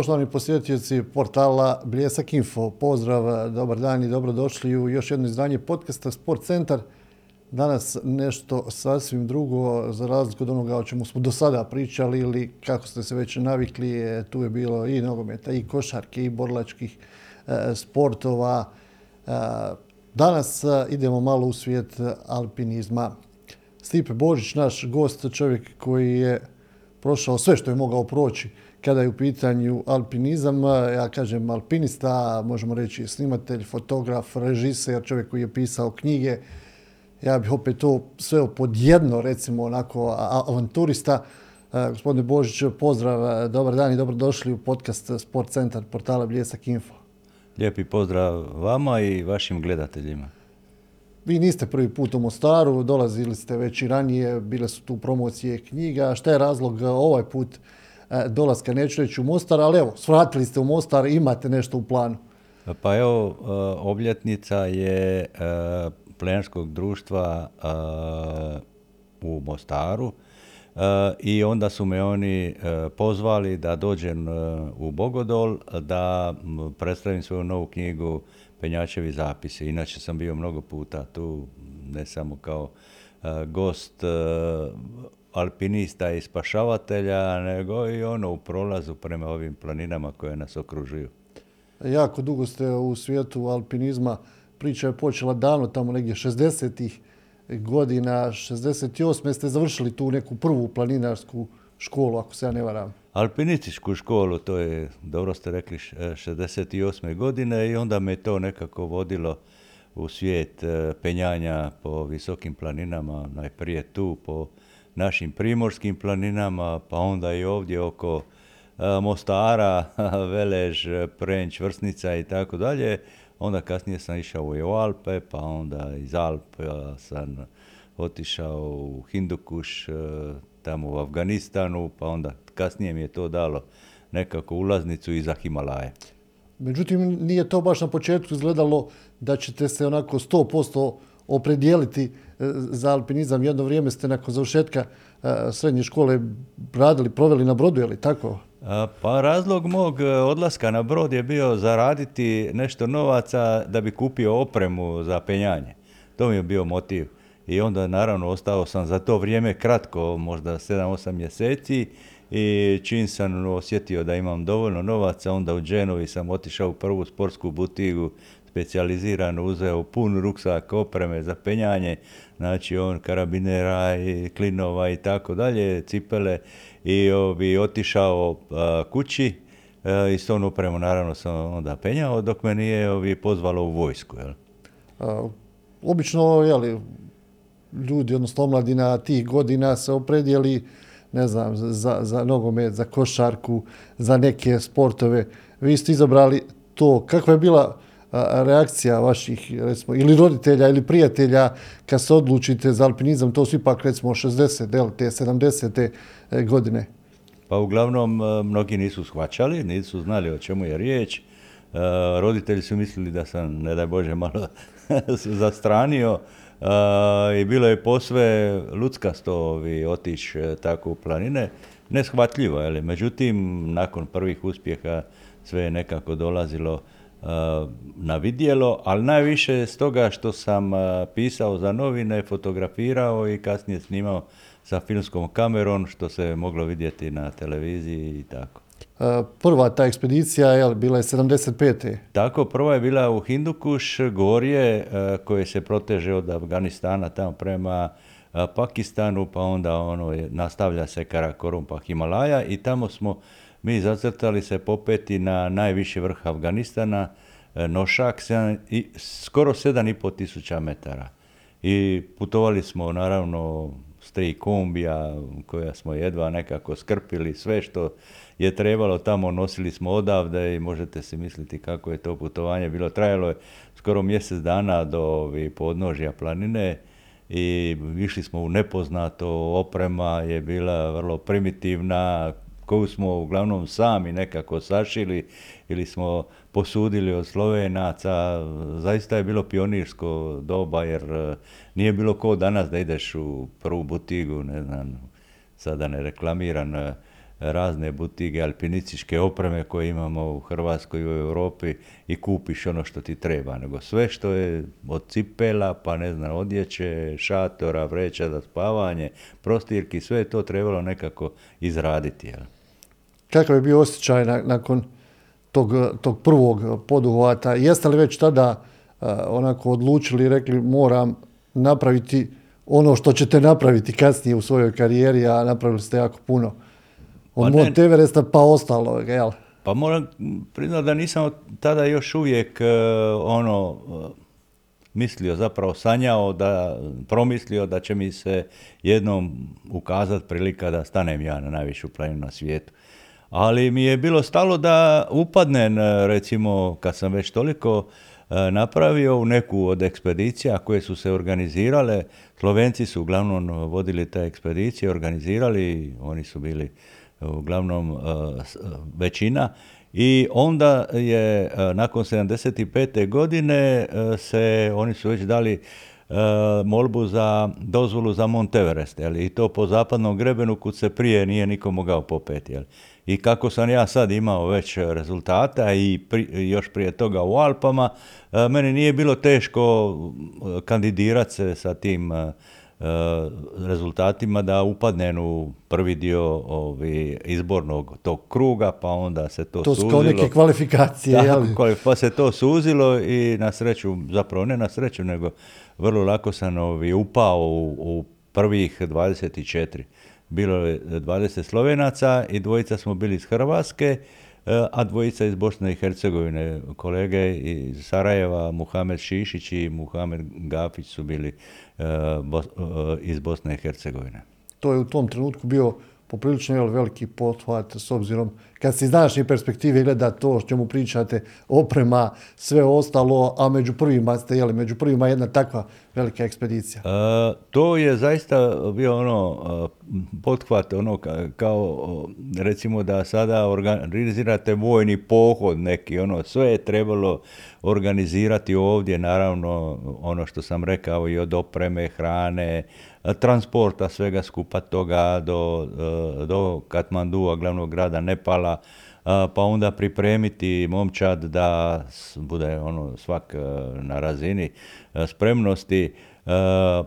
Poštovani posjetioci portala Bljesak Info, pozdrav, dobar dan i dobrodošli u još jedno izdanje podcasta Sport Centar. Danas nešto sasvim drugo, za razliku od onoga o čemu smo do sada pričali ili kako ste se već navikli, e, tu je bilo i nogometa, i košarke, i borlačkih e, sportova. E, danas idemo malo u svijet alpinizma. Stipe Božić, naš gost, čovjek koji je prošao sve što je mogao proći kada je u pitanju alpinizam. Ja kažem alpinista, možemo reći snimatelj, fotograf, režiser, čovjek koji je pisao knjige. Ja bih opet to sve pod jedno, recimo, onako, avanturista. E, gospodine Božić, pozdrav, dobar dan i dobrodošli u podcast Sport Centar portala Bljesak Info. Lijepi pozdrav vama i vašim gledateljima. Vi niste prvi put u Mostaru, dolazili ste već i ranije, bile su tu promocije knjiga. Šta je razlog ovaj put E, dolaska, neću reći u Mostar, ali evo, svratili ste u Mostar, imate nešto u planu. Pa evo, e, obljetnica je e, plenarskog društva u Mostaru i onda su me oni pozvali da dođem u Bogodol da predstavim svoju novu knjigu Penjačevi zapisi. Inače sam bio mnogo puta tu, ne samo kao gost alpinista i spašavatelja, nego i ono u prolazu prema ovim planinama koje nas okružuju. Jako dugo ste u svijetu alpinizma. Priča je počela davno, tamo negdje 60-ih godina, 68. ste završili tu neku prvu planinarsku školu, ako se ja ne varam. Alpinističku školu, to je, dobro ste rekli, 68. godine i onda me to nekako vodilo u svijet e, penjanja po visokim planinama, najprije tu po našim primorskim planinama, pa onda i ovdje oko e, Mostara, Velež, Prenč, Vrsnica i tako dalje. Onda kasnije sam išao u Alpe, pa onda iz Alpa sam otišao u Hindukuš, e, tamo u Afganistanu, pa onda kasnije mi je to dalo nekako ulaznicu iza Himalaje. Međutim, nije to baš na početku izgledalo da ćete se onako 100% opredijeliti e, za alpinizam. Jedno vrijeme ste nakon završetka e, srednje škole radili, proveli na brodu, je li tako? Pa razlog mog e, odlaska na brod je bio zaraditi nešto novaca da bi kupio opremu za penjanje. To mi je bio motiv. I onda naravno ostao sam za to vrijeme kratko, možda 7-8 mjeseci i čim sam osjetio da imam dovoljno novaca, onda u Dženovi sam otišao u prvu sportsku butigu specijalizirano uzeo pun ruksak opreme za penjanje, znači on karabinera i klinova i tako dalje, cipele i bi otišao kući i s tom opremom naravno sam onda penjao dok me nije ovi pozvalo u vojsku. Jel? obično jeli, ljudi, odnosno omladina tih godina se opredijeli ne znam, za, za nogomet, za košarku, za neke sportove. Vi ste izabrali to. Kakva je bila reakcija vaših, recimo, ili roditelja ili prijatelja kad se odlučite za alpinizam, to su ipak, recimo, 60. te 70. E, godine? Pa uglavnom, e, mnogi nisu shvaćali, nisu znali o čemu je riječ. E, roditelji su mislili da sam, ne daj Bože, malo zastranio i bilo je posve luckasto otići tako u planine. Neshvatljivo, ali međutim, nakon prvih uspjeha sve je nekako dolazilo na vidjelo, ali najviše stoga što sam pisao za novine, fotografirao i kasnije snimao sa filmskom kamerom, što se moglo vidjeti na televiziji i tako. Prva ta ekspedicija je bila je 75. Tako, prva je bila u Hindukuš, gorje koje se proteže od Afganistana tamo prema Pakistanu, pa onda ono je, nastavlja se Karakorum pa Himalaja i tamo smo mi zacrtali se popeti na najviši vrh Afganistana, e, Nošak, i, skoro 7,5 tisuća metara. I putovali smo naravno s tri kombija koja smo jedva nekako skrpili, sve što je trebalo tamo nosili smo odavde i možete si misliti kako je to putovanje bilo. Trajalo je skoro mjesec dana do podnožja planine i išli smo u nepoznato, oprema je bila vrlo primitivna, koju smo uglavnom sami nekako sašili ili smo posudili od Slovenaca. Zaista je bilo pionirsko doba jer e, nije bilo ko danas da ideš u prvu butigu, ne znam, sada ne reklamiran, e, razne butige alpinističke opreme koje imamo u Hrvatskoj i u Europi i kupiš ono što ti treba, nego sve što je od cipela, pa ne znam, odjeće, šatora, vreća za spavanje, prostirki, sve je to trebalo nekako izraditi. Jel? Kakav je bio osjećaj nakon tog, tog prvog poduhvata? Jeste li već tada uh, onako odlučili i rekli moram napraviti ono što ćete napraviti kasnije u svojoj karijeri, a napravili ste jako puno od pa Mont Everesta pa ostalo, jel? Pa moram priznati da nisam tada još uvijek uh, ono uh, mislio, zapravo sanjao, da promislio da će mi se jednom ukazati prilika da stanem ja na najvišu planinu na svijetu. Ali mi je bilo stalo da upadnem, uh, recimo, kad sam već toliko napravio u neku od ekspedicija koje su se organizirale. Slovenci su uglavnom vodili te ekspedicije, organizirali, oni su bili uglavnom većina. I onda je nakon 75. godine se, oni su već dali molbu za dozvolu za Mont Everest, i to po zapadnom grebenu kud se prije nije niko mogao popeti. Jel? I kako sam ja sad imao već rezultata i još prije toga u Alpama, meni nije bilo teško kandidirati se sa tim rezultatima da upadnem u prvi dio ovi, izbornog tog kruga, pa onda se to, to suzilo. To neke kvalifikacije, Pa se to suzilo i na sreću, zapravo ne na sreću, nego vrlo lako sam ovi, upao u, u prvih 24 bilo je 20 Slovenaca i dvojica smo bili iz Hrvatske, e, a dvojica iz Bosne i Hercegovine. Kolege iz Sarajeva, Muhamed Šišić i Muhamed Gafić su bili iz Bosne i Hercegovine. To je u tom trenutku bio poprilično veliki pothvat s obzirom kad se iz današnje perspektive gleda to o čemu pričate, oprema, sve ostalo, a među prvima ste, jeli, među prvima jedna takva velika ekspedicija. E, to je zaista bio ono pothvat, ono kao recimo da sada organizirate vojni pohod neki, ono sve je trebalo organizirati ovdje, naravno ono što sam rekao i od opreme, hrane, transporta, svega skupa toga do, e, do Katmandua, glavnog grada Nepala, pa onda pripremiti momčad da bude ono svak e, na razini e, spremnosti,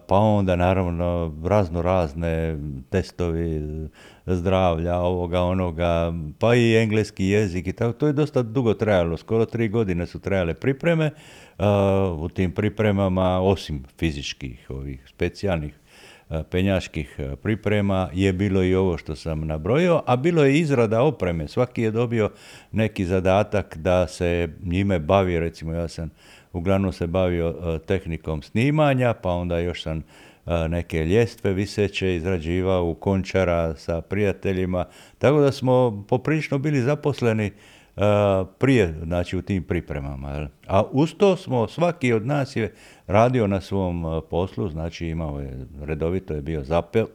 pa onda naravno razno razne testovi zdravlja, ovoga, onoga, pa i engleski jezik i tako. To je dosta dugo trajalo, skoro tri godine su trajale pripreme. U tim pripremama, osim fizičkih, ovih specijalnih E, penjaških e, priprema je bilo i ovo što sam nabrojio, a bilo je izrada opreme. Svaki je dobio neki zadatak da se njime bavi, recimo ja sam uglavnom se bavio e, tehnikom snimanja, pa onda još sam neke ljestve viseće izrađivao u končara sa prijateljima, tako da smo poprilično bili zaposleni prije, znači u tim pripremama. A uz to smo, svaki od nas je radio na svom poslu, znači imao je, redovito je bio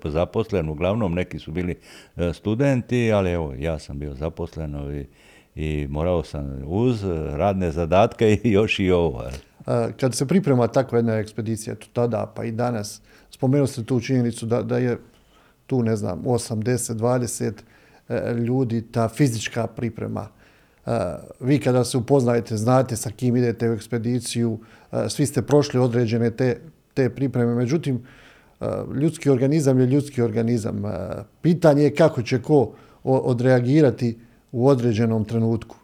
zaposlen, uglavnom neki su bili e, studenti, ali evo, ja sam bio zaposlen i, morao sam uz radne zadatke i još i ovo. Kad se priprema takva jedna ekspedicija, tu tada pa i danas, spomenuli ste tu činjenicu da, da je tu, ne znam, 8, 10, 20 ljudi, ta fizička priprema vi kada se upoznajete, znate sa kim idete u ekspediciju, svi ste prošli određene te, te pripreme. Međutim, ljudski organizam je ljudski organizam. Pitanje je kako će ko odreagirati u određenom trenutku.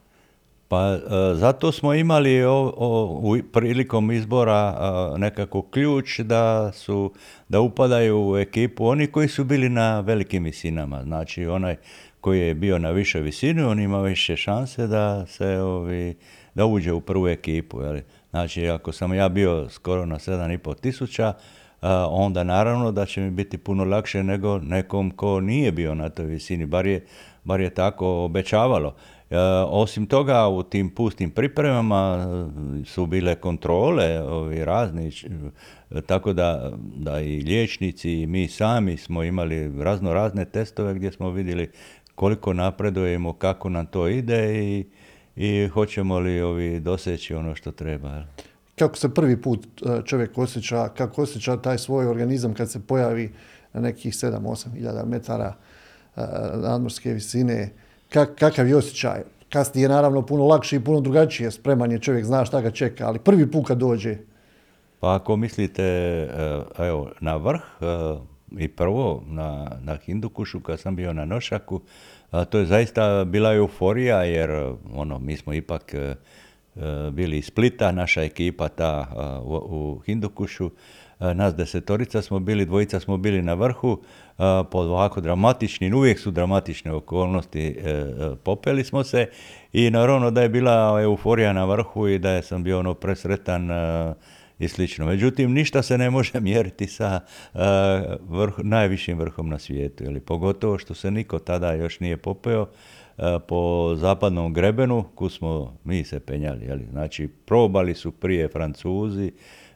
Pa zato smo imali o, prilikom izbora nekako ključ da su da upadaju u ekipu oni koji su bili na velikim visinama. Znači onaj koji je bio na više visini, on ima više šanse da se ovi, da uđe u prvu ekipu. Jeli. Znači, ako sam ja bio skoro na 7,5 tisuća, onda naravno da će mi biti puno lakše nego nekom ko nije bio na toj visini, bar je, bar je tako obećavalo. osim toga, u tim pustim pripremama su bile kontrole ovi razni, tako da, da i liječnici i mi sami smo imali razno razne testove gdje smo vidjeli koliko napredujemo, kako nam to ide i, i hoćemo li ovi doseći ono što treba. Kako se prvi put e, čovjek osjeća, kako osjeća taj svoj organizam kad se pojavi na nekih 7-8 hiljada metara nadmorske visine. kakav je osjećaj? Kasnije je naravno puno lakše i puno drugačije. Spreman je čovjek, zna šta ga čeka, ali prvi put kad dođe. Pa ako mislite evo, na vrh, i prvo na, na Hindukušu kad sam bio na Nošaku, to je zaista bila euforija jer ono, mi smo ipak e, e, bili iz Splita, naša ekipa ta u, u Hindukušu, nas desetorica smo bili, dvojica smo bili na vrhu, pod ovako dramatičnim, uvijek su dramatične okolnosti, e, popeli smo se i naravno da je bila euforija na vrhu i da sam bio ono presretan i slično. Međutim, ništa se ne može mjeriti sa uh, vrh, najvišim vrhom na svijetu, ili pogotovo što se niko tada još nije popeo uh, po zapadnom grebenu, ku smo mi se penjali. Jeli. Znači, probali su prije Francuzi,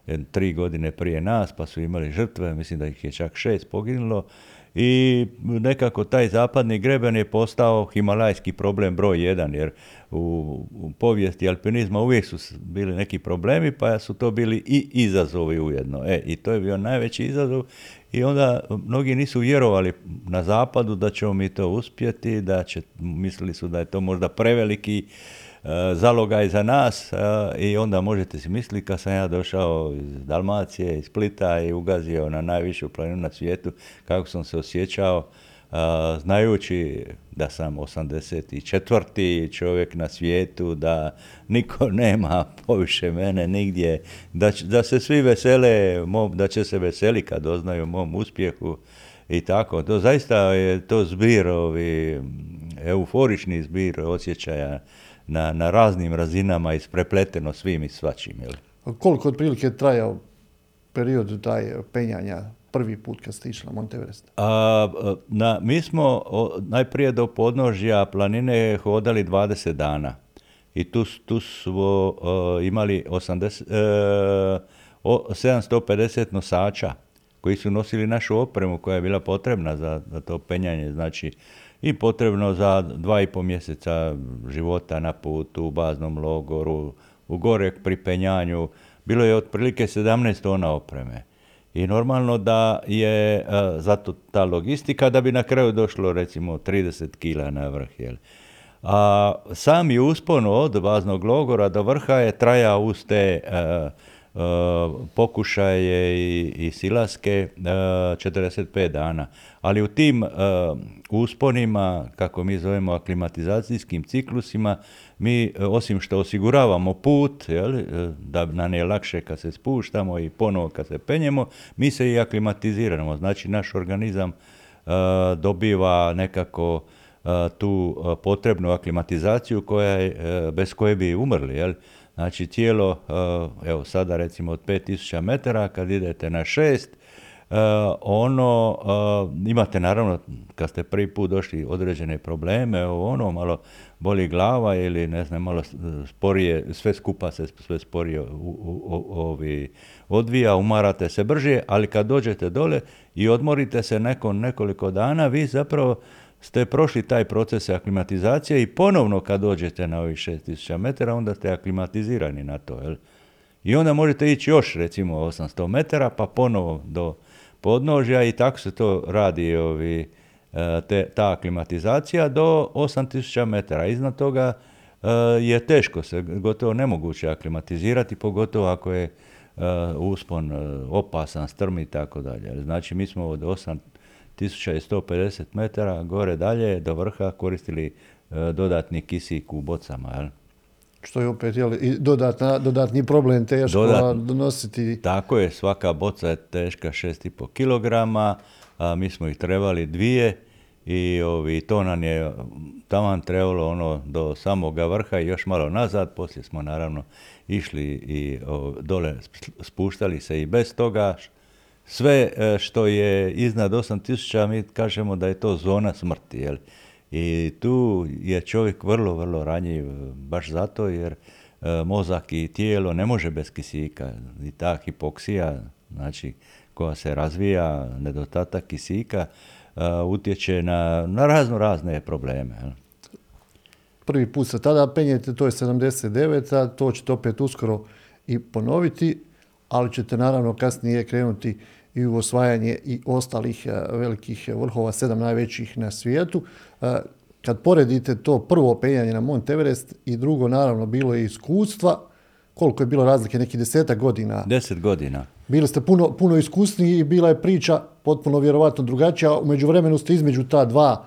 e, tri godine prije nas, pa su imali žrtve, mislim da ih je čak šest poginulo, i nekako taj zapadni greben je postao himalajski problem broj jedan, jer u, povijesti alpinizma uvijek su bili neki problemi, pa su to bili i izazovi ujedno. E, I to je bio najveći izazov i onda mnogi nisu vjerovali na zapadu da ćemo mi to uspjeti, da će, mislili su da je to možda preveliki E, zalogaj za nas e, i onda možete si misliti kad sam ja došao iz Dalmacije, iz Splita i ugazio na najvišu planinu na svijetu, kako sam se osjećao e, znajući da sam 84. čovjek na svijetu, da niko nema poviše mene nigdje, da, da se svi vesele, da će se veseli kad doznaju mom uspjehu i tako. To zaista je to zbir, ovi, euforični zbir osjećaja na, na raznim razinama isprepleteno svim i svačim. Jel? Koliko otprilike trajao period taj penjanja prvi put kad ste išli na Monteverest? A, na, mi smo najprije do podnožja planine hodali 20 dana i tu, tu smo imali 80, 750 e, nosača koji su nosili našu opremu koja je bila potrebna za, za to penjanje. Znači, i potrebno za dva i po mjeseca života na putu, u baznom logoru, u gore pri penjanju. Bilo je otprilike 17 tona opreme. I normalno da je e, zato ta logistika da bi na kraju došlo recimo 30 kila na vrh. Jel? A sami uspon od baznog logora do vrha je trajao uz te E, pokušaje i, i silaske 45 e, dana. Ali u tim e, usponima, kako mi zovemo aklimatizacijskim ciklusima, mi osim što osiguravamo put, jel, da nam je lakše kad se spuštamo i ponovo kad se penjemo, mi se i aklimatiziramo. Znači naš organizam dobiva nekako tu potrebnu aklimatizaciju koja je, bez koje bi umrli. Jel? Znači tijelo, eh, evo sada recimo od 5000 metara, kad idete na 6, eh, ono, eh, imate naravno, kad ste prvi put došli određene probleme, ono, malo boli glava ili ne znam, malo sporije, sve skupa se sve sporije ovi, odvija, umarate se brže, ali kad dođete dole i odmorite se neko, nekoliko dana, vi zapravo ste prošli taj proces aklimatizacije i ponovno kad dođete na ovih 6000 metara, onda ste aklimatizirani na to. Jel? I onda možete ići još recimo 800 metara, pa ponovo do podnožja i tako se to radi ovi, e, te, ta aklimatizacija do 8000 metara. Iznad toga e, je teško se, gotovo nemoguće aklimatizirati, pogotovo ako je e, uspon opasan, strm i tako dalje. Znači mi smo od 8 1150 metara gore dalje do vrha koristili e, dodatni kisik u bocama. Jel? Što je opet jel, dodatna, dodatni problem teško donositi. Tako je, svaka boca je teška 6,5 kg, a mi smo ih trebali dvije i ovi, to nam je taman trebalo ono do samoga vrha i još malo nazad, poslije smo naravno išli i dole spuštali se i bez toga, sve e, što je iznad 8000, mi kažemo da je to zona smrti. Jel? I tu je čovjek vrlo, vrlo ranjiv, baš zato jer e, mozak i tijelo ne može bez kisika. I ta hipoksija, znači koja se razvija, nedostatak kisika, e, utječe na, na razno razne probleme. Jel? Prvi put se tada penjete, to je 79, a to ćete opet uskoro i ponoviti, ali ćete naravno kasnije krenuti i u osvajanje i ostalih e, velikih vrhova, sedam najvećih na svijetu. E, kad poredite to prvo penjanje na Mont Everest i drugo, naravno, bilo je iskustva, koliko je bilo razlike, neki desetak godina. Deset godina. Bili ste puno, puno iskusniji i bila je priča potpuno vjerovatno drugačija. Umeđu vremenu ste između ta dva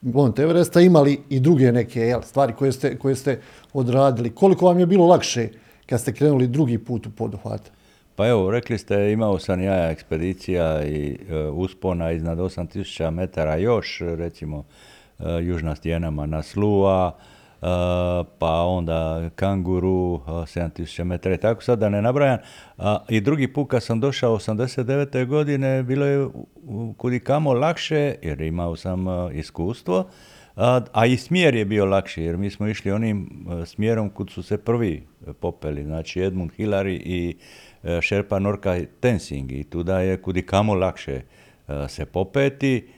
Mount Everesta imali i druge neke jel, stvari koje ste, koje ste odradili. Koliko vam je bilo lakše kad ste krenuli drugi put u poduhvat? Pa evo, rekli ste, imao sam ja ekspedicija i e, uspona iznad 8000 metara još, recimo, e, južna stjenama na e, pa onda kanguru, 7000 metara i tako sad da ne nabrajam. I drugi put kad sam došao 89. godine, bilo je kudi kamo lakše, jer imao sam iskustvo, a, i smjer je bio lakši, jer mi smo išli onim smjerom kud su se prvi popeli, znači Edmund Hillary i Šerpa Norka Tensing i tuda je kudi kamo lakše se popeti.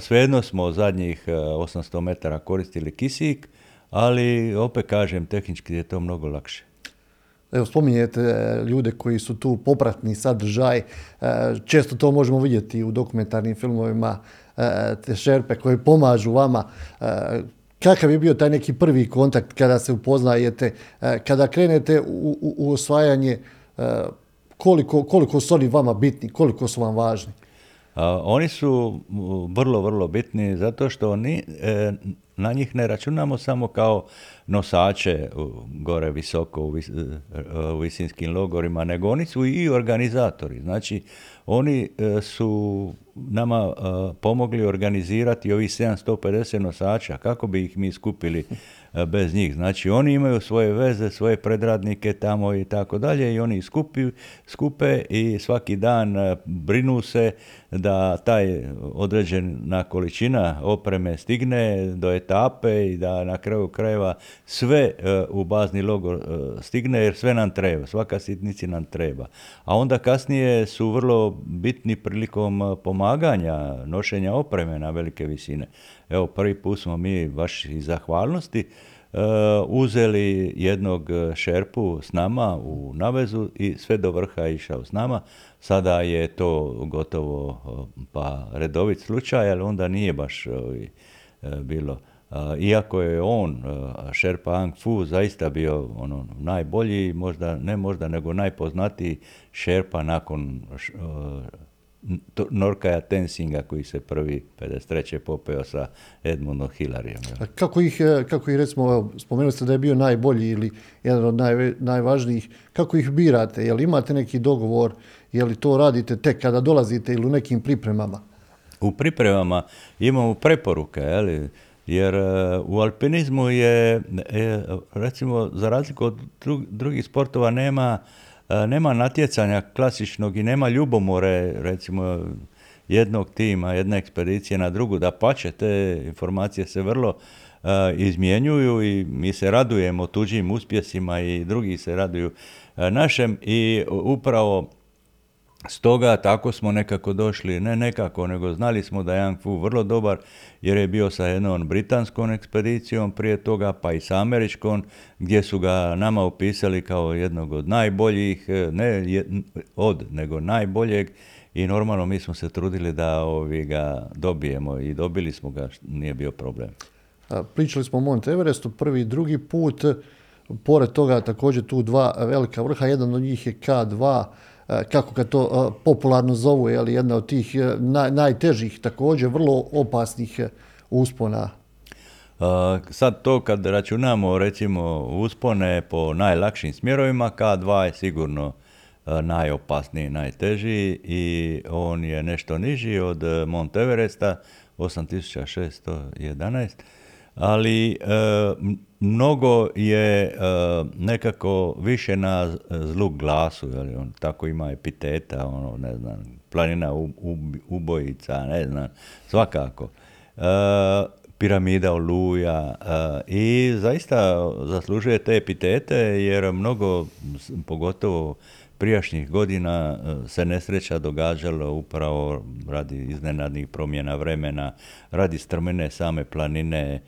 Svejedno smo zadnjih 800 metara koristili kisik, ali opet kažem, tehnički je to mnogo lakše. Evo, spominjete e, ljude koji su tu popratni sadržaj. E, često to možemo vidjeti u dokumentarnim filmovima, e, te šerpe koje pomažu vama. Kakav je bio taj neki prvi kontakt kada se upoznajete, kada krenete u, u osvajanje, koliko, koliko su oni vama bitni, koliko su vam važni? oni su vrlo, vrlo bitni zato što oni, na njih ne računamo samo kao nosače gore visoko u, visinskim logorima, nego oni su i organizatori. Znači, oni e, su nama e, pomogli organizirati ovih 750 nosača, kako bi ih mi skupili e, bez njih. Znači, oni imaju svoje veze, svoje predradnike tamo i tako dalje i oni skupi, skupe i svaki dan brinu se da taj određena količina opreme stigne do etape i da na kraju krajeva sve e, u bazni logor e, stigne jer sve nam treba, svaka sitnici nam treba. A onda kasnije su vrlo bitni prilikom e, pomaganja, nošenja opreme na velike visine. Evo prvi put smo mi baš iz zahvalnosti uzeli jednog šerpu s nama u navezu i sve do vrha išao s nama. Sada je to gotovo pa redovit slučaj, ali onda nije baš bilo iako je on, Sherpa Ang Fu, zaista bio ono najbolji, možda, ne možda, nego najpoznatiji Sherpa nakon Norkaja Tensinga koji se prvi 53. popeo sa Edmundom Hillaryem. kako ih, kako ih recimo, spomenuli ste da je bio najbolji ili jedan od najvažnijih, kako ih birate? Je li imate neki dogovor, je li to radite tek kada dolazite ili u nekim pripremama? U pripremama imamo preporuke, je li? Jer e, u alpinizmu je, e, recimo, za razliku od drugih sportova nema, nema natjecanja klasičnog i nema ljubomore, recimo, jednog tima, jedne ekspedicije na drugu, da pače, te informacije se vrlo izmjenjuju i mi se radujemo tuđim uspjesima i drugi se raduju našem. I upravo Stoga tako smo nekako došli, ne nekako, nego znali smo da je Yang Fu vrlo dobar jer je bio sa jednom britanskom ekspedicijom prije toga, pa i sa američkom, gdje su ga nama opisali kao jednog od najboljih, ne od, nego najboljeg. I normalno mi smo se trudili da ovi ga dobijemo i dobili smo ga, nije bio problem. Pričali smo o Mont Everestu prvi i drugi put, pored toga također tu dva velika vrha, jedan od njih je K2, E, kako ga to e, popularno zovu, je jedna od tih e, najtežih također vrlo opasnih uspona. sad to kad računamo recimo uspone po najlakšim smjerovima, K2 je sigurno najopasniji, najteži i on je nešto niži od Mont Everesta, 8611 ali e, mnogo je e, nekako više na zlu glasu, jel, on tako ima epiteta, ono, ne znam, planina ubojica, ne znam, svakako. E, piramida oluja i zaista zaslužuje te epitete jer mnogo, pogotovo prijašnjih godina se nesreća događalo upravo radi iznenadnih promjena vremena, radi strmine same planine,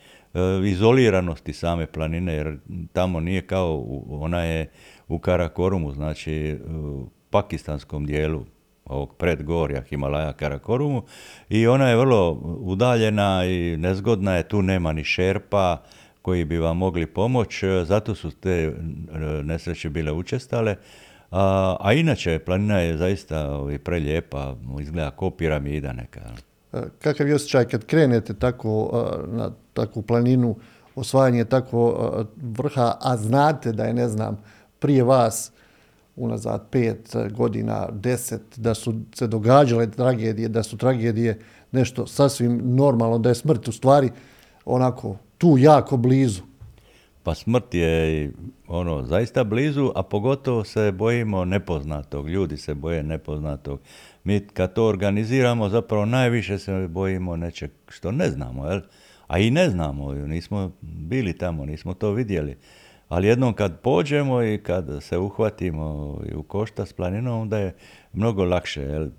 izoliranosti same planine, jer tamo nije kao, ona je u Karakorumu, znači u pakistanskom dijelu ovog predgorja Himalaja Karakorumu i ona je vrlo udaljena i nezgodna je, tu nema ni šerpa koji bi vam mogli pomoći, zato su te nesreće bile učestale. A, inače, planina je zaista ovaj, prelijepa, izgleda kao piramida neka. Kakav je osjećaj kad krenete tako na takvu planinu, osvajanje tako vrha, a znate da je, ne znam, prije vas unazad pet godina, deset, da su se događale tragedije, da su tragedije nešto sasvim normalno, da je smrt u stvari onako tu jako blizu. Pa smrt je ono zaista blizu, a pogotovo se bojimo nepoznatog. Ljudi se boje nepoznatog. Mi kad to organiziramo zapravo najviše se bojimo nečeg što ne znamo, jel? A i ne znamo, nismo bili tamo, nismo to vidjeli. Ali jednom kad pođemo i kad se uhvatimo u košta s planinom, onda je mnogo lakše. Jel?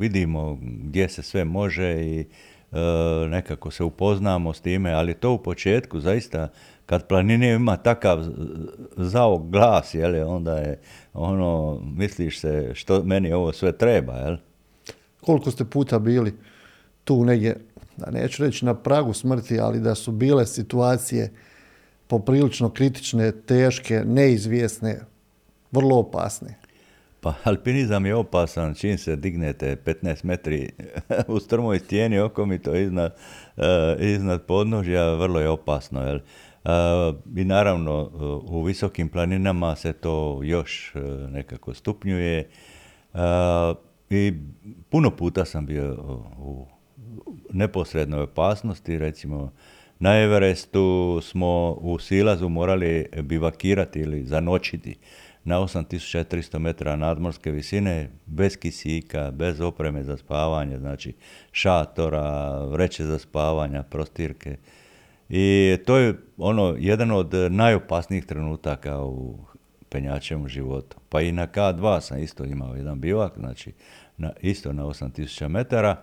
vidimo gdje se sve može i e, nekako se upoznamo s time, ali to u početku zaista kad planine ima takav zao glas, jel, onda je ono, misliš se što meni ovo sve treba, jel? Koliko ste puta bili tu negdje, da neću reći na pragu smrti, ali da su bile situacije poprilično kritične, teške, neizvjesne, vrlo opasne. Pa alpinizam je opasan, čim se dignete 15 metri u strmoj stijeni oko mi to iznad, uh, iznad podnožja, vrlo je opasno. Jel? I naravno u visokim planinama se to još e, nekako stupnjuje. I puno puta sam bio u neposrednoj opasnosti, recimo na Everestu smo u Silazu morali bivakirati ili zanočiti na 8300 metara nadmorske visine, bez kisika, bez opreme za spavanje, znači šatora, vreće za spavanja, prostirke. I to je ono jedan od najopasnijih trenutaka u penjačevom životu. Pa i na K2 sam isto imao jedan bivak, znači na, isto na 8000 metara.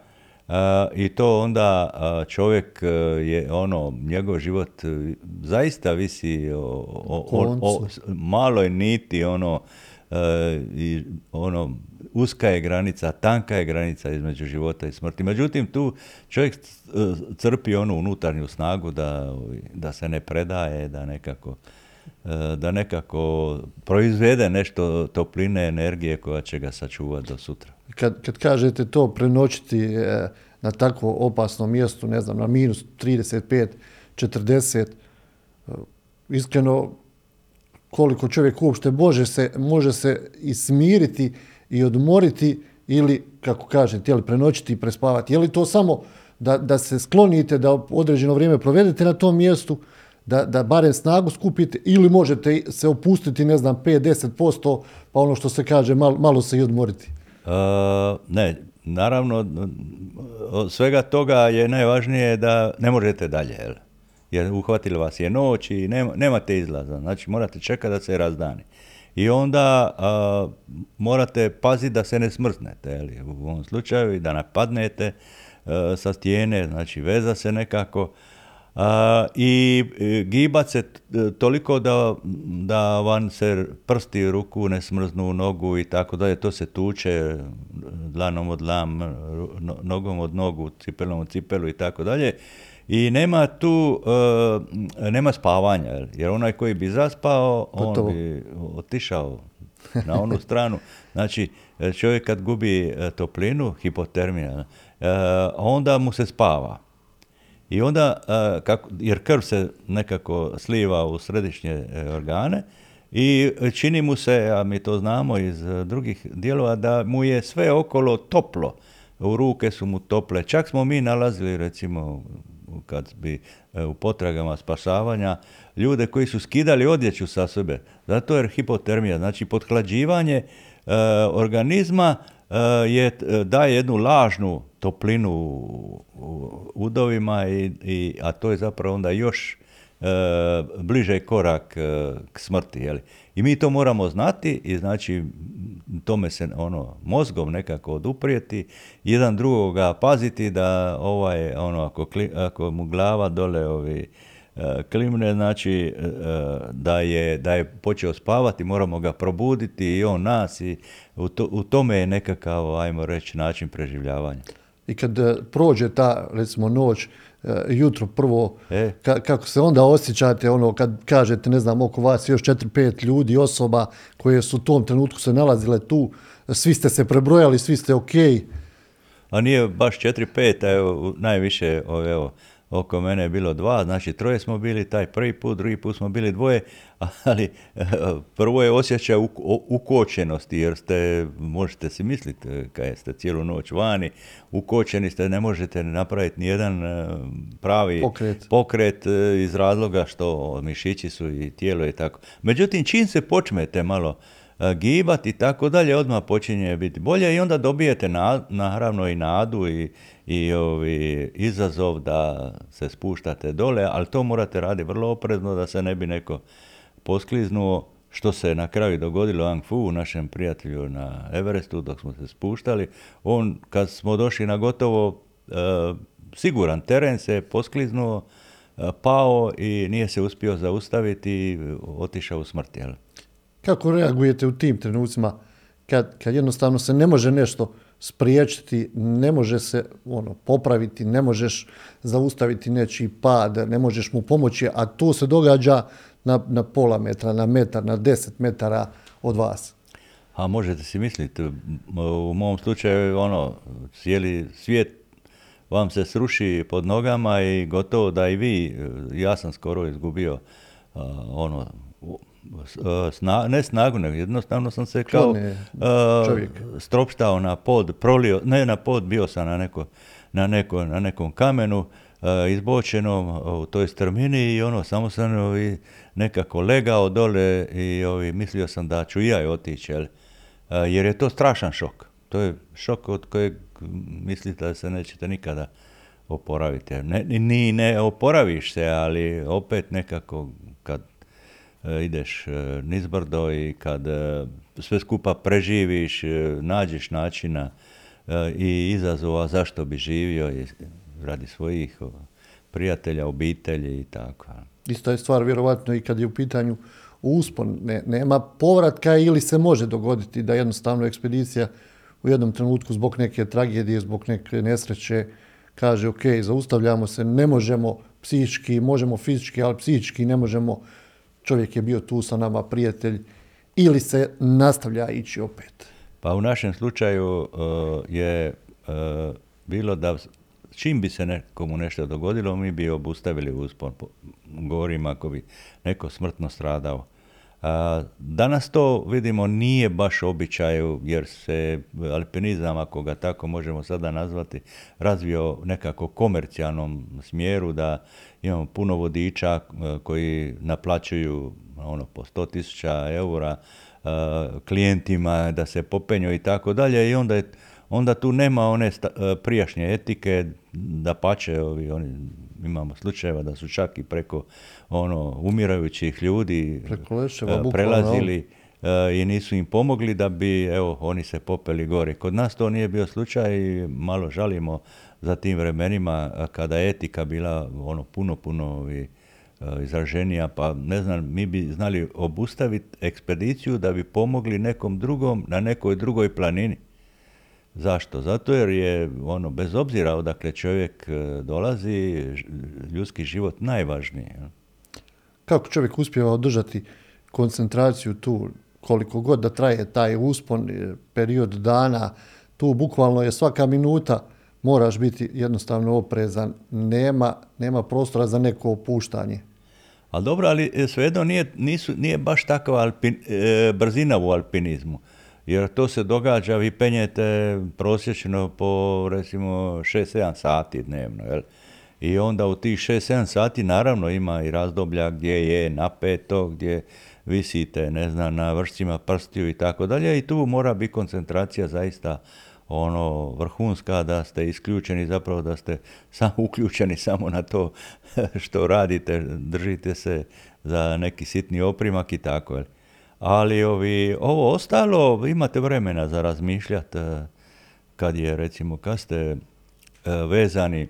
I to onda čovjek e, je ono, njegov život e, zaista visi o, o, o, maloj niti, ono, e, i ono, uska je granica, tanka je granica između života i smrti. Međutim, tu čovjek crpi onu unutarnju snagu da, da se ne predaje, da nekako da nekako proizvede nešto topline, energije koja će ga sačuvati do sutra. Kad, kad kažete to prenoćiti e, na takvo opasnom mjestu, ne znam, na minus 35, 40, e, iskreno koliko čovjek uopšte može se, može se i smiriti i odmoriti ili, kako kažete, jeli prenoćiti i prespavati. Je li to samo da, da se sklonite, da određeno vrijeme provedete na tom mjestu, da, da barem snagu skupite ili možete se opustiti, ne znam, 5-10%, pa ono što se kaže, malo, malo se i odmoriti? Uh, ne, naravno, od svega toga je najvažnije da ne možete dalje, jel? jer uhvatili vas je noć i nema, nemate izlaza, znači morate čekati da se razdani. I onda morate paziti da se ne smrznete, jel? u ovom slučaju i da napadnete sa stijene, znači veza se nekako, i e, gibat se toliko da, da vam se prsti ruku ne smrznu nogu i tako dalje, to se tuče dlanom od dlam, nogom od nogu, cipelom od cipelu i tako dalje. I nema tu, e, nema spavanja, jer onaj koji bi zaspao, on bi otišao na onu stranu. Znači, čovjek kad gubi e, toplinu, hipotermija, onda mu se spava. I onda, kako, jer krv se nekako sliva u središnje organe i čini mu se, a mi to znamo iz drugih dijelova, da mu je sve okolo toplo. U ruke su mu tople. Čak smo mi nalazili, recimo, kad bi e, u potragama spasavanja, ljude koji su skidali odjeću sa sebe. Zato jer hipotermija, znači podhlađivanje organizma je, daje jednu lažnu toplinu u udovima, i, i, a to je zapravo onda još e, bliže korak e, k smrti. Jeli? I mi to moramo znati i znači tome se ono mozgom nekako oduprijeti, jedan drugoga paziti da ovaj, ono, ako, ako mu glava dole ovi, e, klimne, znači e, da je, da je počeo spavati, moramo ga probuditi i on nas i u, to, u tome je nekakav, ajmo reći, način preživljavanja. I kad e, prođe ta, recimo, noć, e, jutro prvo, E. ka- kako se onda osjećate, ono, kad kažete, ne znam, oko vas još 4-5 ljudi, osoba koje su u tom trenutku se nalazile tu, svi ste se prebrojali, svi ste okej, A nije baš 4-5, a evo, najviše evo, oko mene je bilo dva, znači troje smo bili taj prvi put, drugi put smo bili dvoje, ali eh, prvo je osjećaj ukočenosti, jer ste, možete si misliti, eh, kad ste cijelu noć vani, ukočeni ste, ne možete napraviti nijedan eh, pravi Pokret. pokret iz razloga što mišići su i tijelo i tako. Međutim, čim se počnete malo gibati i tako dalje, odmah počinje biti bolje i onda dobijete na, naravno i nadu i, i ovi, izazov da se spuštate dole, ali to morate raditi vrlo oprezno da se ne bi neko poskliznuo, što se na kraju dogodilo Ang Fu, našem prijatelju na Everestu, dok smo se spuštali. On, kad smo došli na gotovo e, siguran teren, se poskliznuo, e, pao i nije se uspio zaustaviti i otišao u smrt. Jel? Kako reagujete u tim trenucima kad, kad jednostavno se ne može nešto spriječiti, ne može se ono popraviti, ne možeš zaustaviti nečiji pad, ne možeš mu pomoći, a to se događa na, na pola metra, na metar, na deset metara od vas. A možete si misliti, u mom slučaju ono, cijeli svijet vam se sruši pod nogama i gotovo da i vi, e, ja sam skoro izgubio ono, sna- ne snagu, nego jednostavno sam se kao čovjek. stropštao na pod, prolio, ne na pod, bio sam na, neko, na, neko, na nekom kamenu, a, izbočenom u toj strmini i ono, samo sam ovi, nekako legao dole i ovi, mislio sam da ću i ja otići, jel? Jer je to strašan šok. To je šok od kojeg mislite da se nećete nikada oporaviti. Ne, ni ne oporaviš se, ali opet nekako e, ideš e, nizbrdo i kad e, sve skupa preživiš, nađeš načina i izazova zašto bi živio i radi svojih prijatelja, obitelji i tako. Isto je stvar vjerovatno i kad je u pitanju uspon. Ne, nema povratka ili se može dogoditi da jednostavno ekspedicija u jednom trenutku zbog neke tragedije, zbog neke nesreće kaže ok, zaustavljamo se, ne možemo psihički, možemo fizički, ali psihički ne možemo, čovjek je bio tu sa nama, prijatelj, ili se nastavlja ići opet. Pa u našem slučaju e, je e, bilo da čim bi se nekomu nešto dogodilo, mi bi obustavili uspon po gorima ako bi neko smrtno stradao. A, danas to vidimo nije baš običaju jer se alpinizam, ako ga tako možemo sada nazvati, razvio nekako komercijalnom smjeru da imamo puno vodiča e, koji naplaćuju ono po 100.000 eura e, klijentima da se popenju i tako dalje i onda je onda tu nema one sta- e, prijašnje etike da pače ovi oni imamo slučajeva da su čak i preko ono umirajućih ljudi Preko leševa, bukvalno, prelazili i nisu im pomogli da bi evo oni se popeli gore. Kod nas to nije bio slučaj i malo žalimo za tim vremenima kada je etika bila ono puno puno ovi, e, izraženija, pa ne znam, mi bi znali obustaviti ekspediciju da bi pomogli nekom drugom na nekoj drugoj planini. Zašto? Zato jer je ono bez obzira odakle čovjek e, dolazi, ljudski život najvažniji. Kako čovjek uspijeva održati koncentraciju tu, koliko god da traje taj uspon, e, period dana, tu bukvalno je svaka minuta, moraš biti jednostavno oprezan, nema, nema prostora za neko opuštanje. Ali dobro, ali e, svejedno nije, nisu, nije baš takva alpin, e, brzina u alpinizmu. Jer to se događa, vi penjete prosječno po recimo 6-7 sati dnevno. Jel? I onda u tih 6-7 sati naravno ima i razdoblja gdje je napeto, gdje visite, ne znam, na vršcima prstiju i tako dalje. I tu mora biti koncentracija zaista ono vrhunska da ste isključeni zapravo da ste samo uključeni samo na to što radite, držite se za neki sitni oprimak i tako. jel. Ali ovi, ovo ostalo imate vremena za razmišljati kad je recimo kad ste e, vezani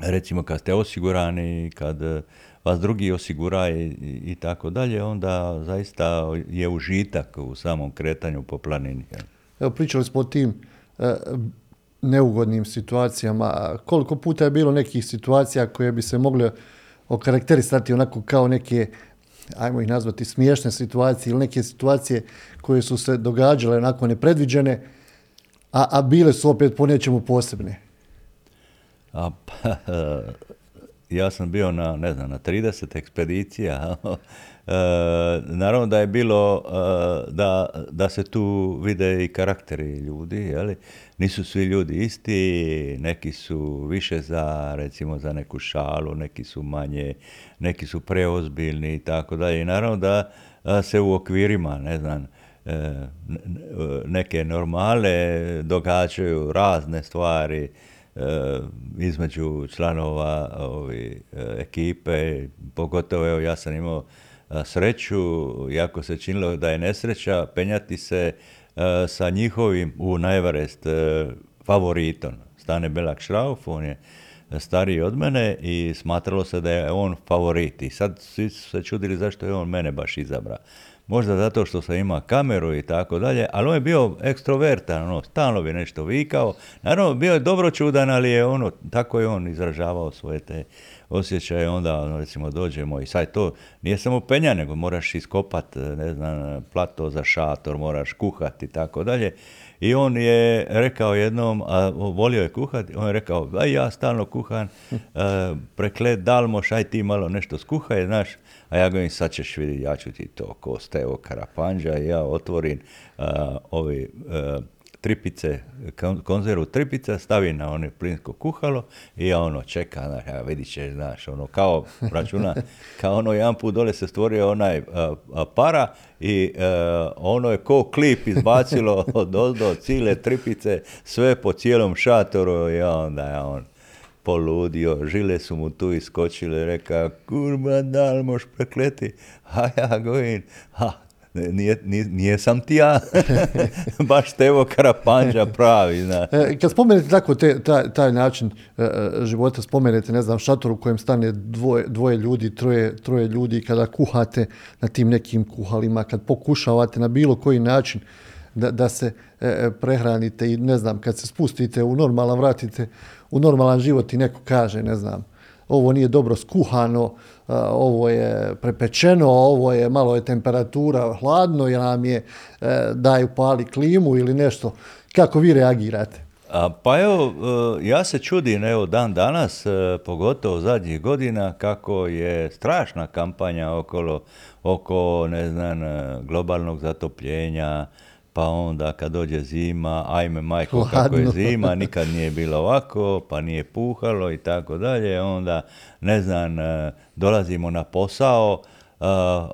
recimo kad ste osigurani, kad e, pa drugi osigura i, i tako dalje, onda zaista je užitak u samom kretanju po planini. Evo, pričali smo o tim neugodnim situacijama. Koliko puta je bilo nekih situacija koje bi se mogle okarakterisati onako kao neke ajmo ih nazvati smiješne situacije ili neke situacije koje su se događale onako nepredviđene, a, a bile su opet po nečemu posebne? A, pa, ja sam bio na, ne znam, na 30 ekspedicija. E, naravno da je bilo e, da, da se tu vide i karakteri ljudi, jeli? Nisu svi ljudi isti, neki su više za, recimo, za neku šalu, neki su manje, neki su preozbiljni i tako dalje. I naravno da se u okvirima, ne znam, e, neke normale događaju razne stvari, E, između članova ovi, e, ekipe, pogotovo evo ja sam imao e, sreću, jako se činilo da je nesreća penjati se sa njihovim u Najvarest favoritom. Stane Belak Šrauf, on je stariji od mene i smatralo se da je on favorit. I sad svi su se čudili zašto je on mene baš izabrao možda zato što sam ima kameru i tako dalje, ali on je bio ekstrovertan, ono, stalno bi nešto vikao. Naravno, bio je dobro čudan, ali je ono, tako je on izražavao svoje te osjećaje, onda ono, recimo dođemo i sad to nije samo penja, nego moraš iskopat, ne znam, plato za šator, moraš kuhati i tako dalje. I on je rekao jednom, a volio je kuhati, on je rekao, aj ja stalno kuhan, preklet Dalmoš, aj ti malo nešto skuhaj, znaš, a ja govorim, sad ćeš vidjeti, ja ću ti to ko Stevo Karapanđa i ja otvorim ovi tripice, konzervu tripica, stavim na ono plinsko kuhalo i ja ono čeka, znaš, ja vidit ćeš, znaš, ono kao računa, kao ono jedan put dole se stvorio onaj para i ono je ko klip izbacilo od ozdo cile tripice, sve po cijelom šatoru i onda ja on poludio, žile su mu tu iskočile, reka, kurba, da li moš prekleti? A ja govorim, ha, nije, nije, sam ti ja, baš Tevo Karapanđa pravi. Zna. E, kad spomenete tako te, taj, taj način e, e, života, spomenete, ne znam, šator u kojem stane dvoje, dvoje ljudi, troje, troje ljudi, kada kuhate na tim nekim kuhalima, kad pokušavate na bilo koji način da, da se prehranite i ne znam, kad se spustite u normalan, vratite u normalan život i neko kaže, ne znam, ovo nije dobro skuhano, ovo je prepečeno, ovo je malo je temperatura hladno jer nam je e, daju pali klimu ili nešto. Kako vi reagirate? A, pa evo, e, ja se čudim, evo dan danas, e, pogotovo zadnjih godina, kako je strašna kampanja okolo, oko, ne znam, globalnog zatopljenja, pa onda kad dođe zima, ajme majko kako je zima, nikad nije bilo ovako, pa nije puhalo i tako dalje, onda ne znam, dolazimo na posao, e,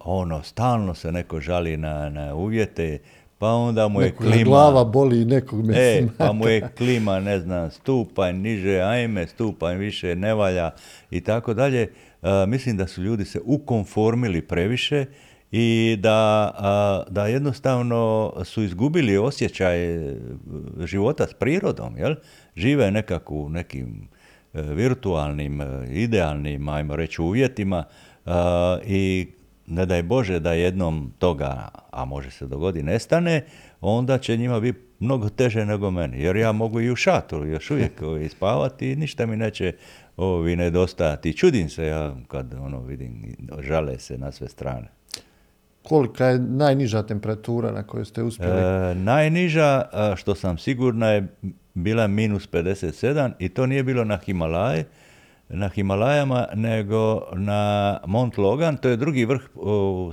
ono, stalno se neko žali na, na uvjete, pa onda mu je klima... glava boli nekog e, pa mu je klima, ne znam, stupanj niže, ajme, stupanj više ne valja i tako dalje. E, mislim da su ljudi se ukonformili previše i da, da jednostavno su izgubili osjećaj života s prirodom, jel? Žive nekako u nekim virtualnim, e, idealnim, ajmo reći, uvjetima i ne daj Bože da jednom toga, a može se dogoditi, nestane, onda će njima biti mnogo teže nego meni. Jer ja mogu i u šatoru još uvijek spavati i ništa mi neće ovi nedostajati. Čudim se ja kad ono vidim, žale se na sve strane. Kolika je najniža temperatura na kojoj ste uspjeli? E, najniža, što sam sigurna, je bila minus 57 i to nije bilo na Himalaje, na Himalajama, nego na Mont Logan, to je drugi vrh u,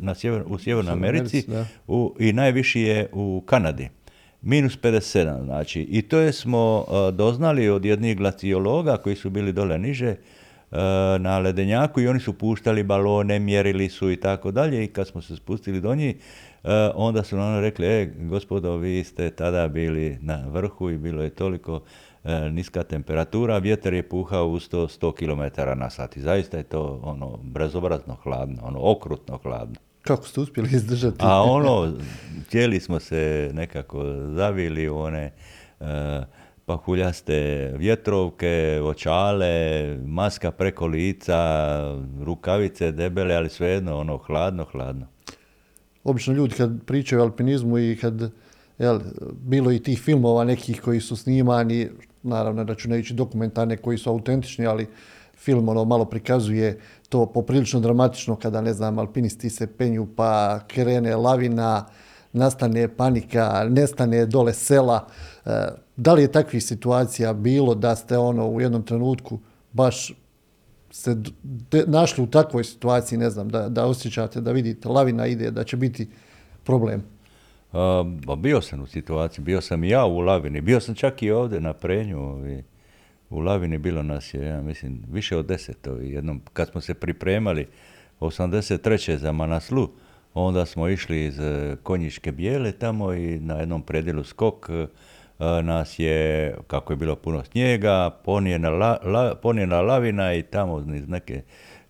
na sjever, u Sjevernoj Americi u, i najviši je u Kanadi. Minus 57, znači. I to je smo doznali od jednih glaciologa koji su bili dole niže, E, na ledenjaku i oni su puštali balone, mjerili su i tako dalje i kad smo se spustili do njih, e, onda su nam rekli, e, gospodo, vi ste tada bili na vrhu i bilo je toliko e, niska temperatura, vjetar je puhao u 100, 100 km na sat i zaista je to ono bezobrazno hladno, ono okrutno hladno. Kako ste uspjeli izdržati? A ono, htjeli smo se nekako zavili u one pahuljaste vjetrovke, očale, maska preko lica, rukavice debele, ali svejedno ono hladno, hladno. Obično ljudi kad pričaju o alpinizmu i kad jel, bilo i tih filmova nekih koji su snimani, naravno računajući dokumentarne koji su autentični, ali film ono malo prikazuje to poprilično dramatično kada, ne znam, alpinisti se penju pa krene lavina, nastane panika, nestane dole sela. E, da li je takvih situacija bilo da ste ono u jednom trenutku baš se našli u takvoj situaciji, ne znam, da, da osjećate, da vidite lavina ide, da će biti problem? Uh, bio sam u situaciji, bio sam i ja u lavini, bio sam čak i ovdje na prenju. u lavini bilo nas je, ja mislim, više od deset. jednom, kad smo se pripremali 83. za Manaslu, onda smo išli iz e, Konjiške bijele tamo i na jednom predjelu skok e, nas je, kako je bilo puno snijega, ponijena, la, ponijena lavina i tamo iz neke,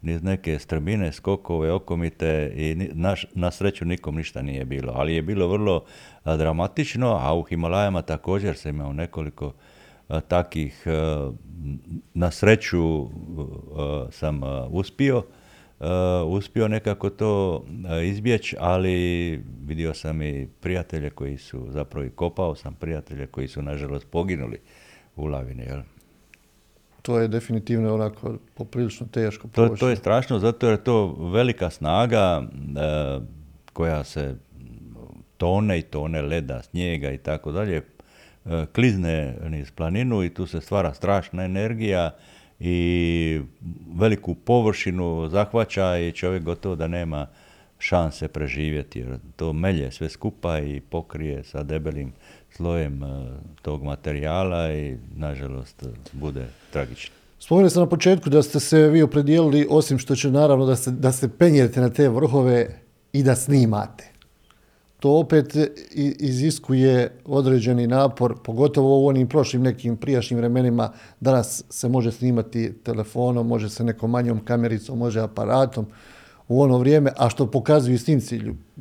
niz neke strmine, skokove, okomite i naš, na sreću nikom ništa nije bilo. Ali je bilo vrlo dramatično, a u Himalajama također se imao nekoliko takih, na sreću sam uspio Uh, uspio nekako to uh, izbjeći, ali vidio sam i prijatelje koji su, zapravo i kopao sam prijatelje koji su nažalost poginuli u lavini. Jel? To je definitivno onako poprilično teško. To, to je strašno zato jer je to velika snaga uh, koja se tone i tone leda, snijega i tako dalje, klizne niz planinu i tu se stvara strašna energija i veliku površinu zahvaća i čovjek gotovo da nema šanse preživjeti jer to melje sve skupa i pokrije sa debelim slojem e, tog materijala i nažalost bude tragično. Spomenuli sam na početku da ste se vi opredijelili, osim što će naravno da se, da se penjete na te vrhove i da snimate to opet iziskuje određeni napor, pogotovo u onim prošlim nekim prijašnjim vremenima. Danas se može snimati telefonom, može se nekom manjom kamericom, može aparatom u ono vrijeme, a što pokazuju snimci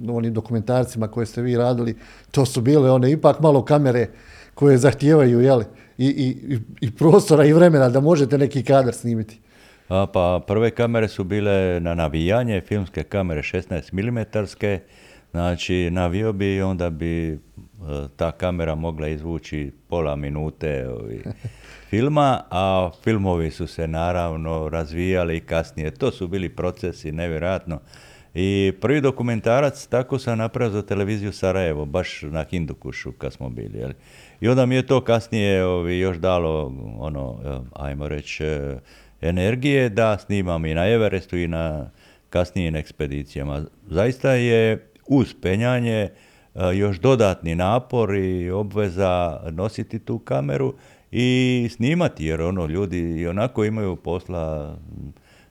onim dokumentarcima koje ste vi radili, to su bile one ipak malo kamere koje zahtijevaju jeli, i, i, i prostora i vremena da možete neki kadar snimiti. A, pa prve kamere su bile na navijanje, filmske kamere 16 mm, Znači, navio bi i onda bi e, ta kamera mogla izvući pola minute ovi, filma, a filmovi su se naravno razvijali i kasnije. To su bili procesi, nevjerojatno. I prvi dokumentarac tako sam napravio za televiziju Sarajevo, baš na Hindukušu kad smo bili. Jel? I onda mi je to kasnije ovi, još dalo, ono, e, ajmo reći, e, energije da snimam i na Everestu i na kasnijim ekspedicijama. Zaista je uz penjanje e, još dodatni napor i obveza nositi tu kameru i snimati, jer ono ljudi i onako imaju posla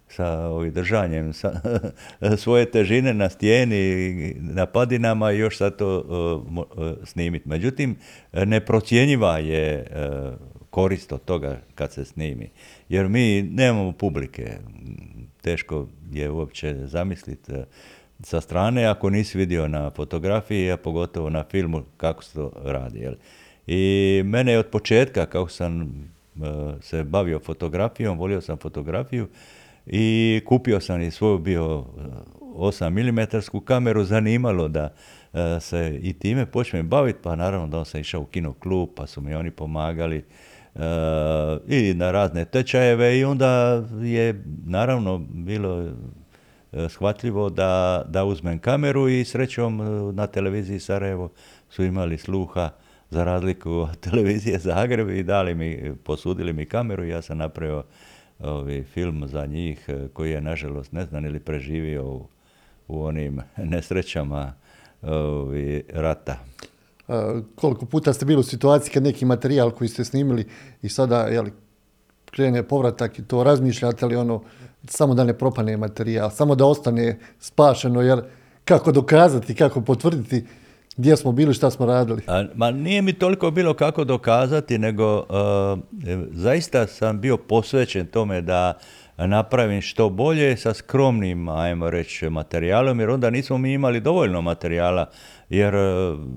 sa ovim držanjem sa, svoje težine na stijeni, na padinama i još sad to uh, snimiti. Međutim, neprocjenjiva je uh, korist od toga kad se snimi. Jer mi nemamo publike. Teško je uopće zamisliti sa strane ako nisi vidio na fotografiji, a pogotovo na filmu kako se to radi. Jel? I mene je od početka, kako sam e, se bavio fotografijom, volio sam fotografiju i kupio sam i svoju bio 8 mm kameru, zanimalo da e, se i time počnem baviti, pa naravno da sam išao u kino klub, pa su mi oni pomagali e, i na razne tečajeve i onda je naravno bilo E, shvatljivo da, da uzmem kameru i srećom e, na televiziji Sarajevo su imali sluha za razliku od televizije Zagreb i dali mi, posudili mi kameru i ja sam napravio ovi, film za njih e, koji je nažalost ne znam ili preživio u, u onim nesrećama ovi, rata. koliko puta ste bili u situaciji kad neki materijal koji ste snimili i sada jeli, krene povratak i to razmišljate li ono samo da ne propane materijal, samo da ostane spašeno, jer kako dokazati, kako potvrditi gdje smo bili, šta smo radili? A, ma nije mi toliko bilo kako dokazati, nego uh, zaista sam bio posvećen tome da napravim što bolje sa skromnim, ajmo reći, materijalom, jer onda nismo mi imali dovoljno materijala, jer e,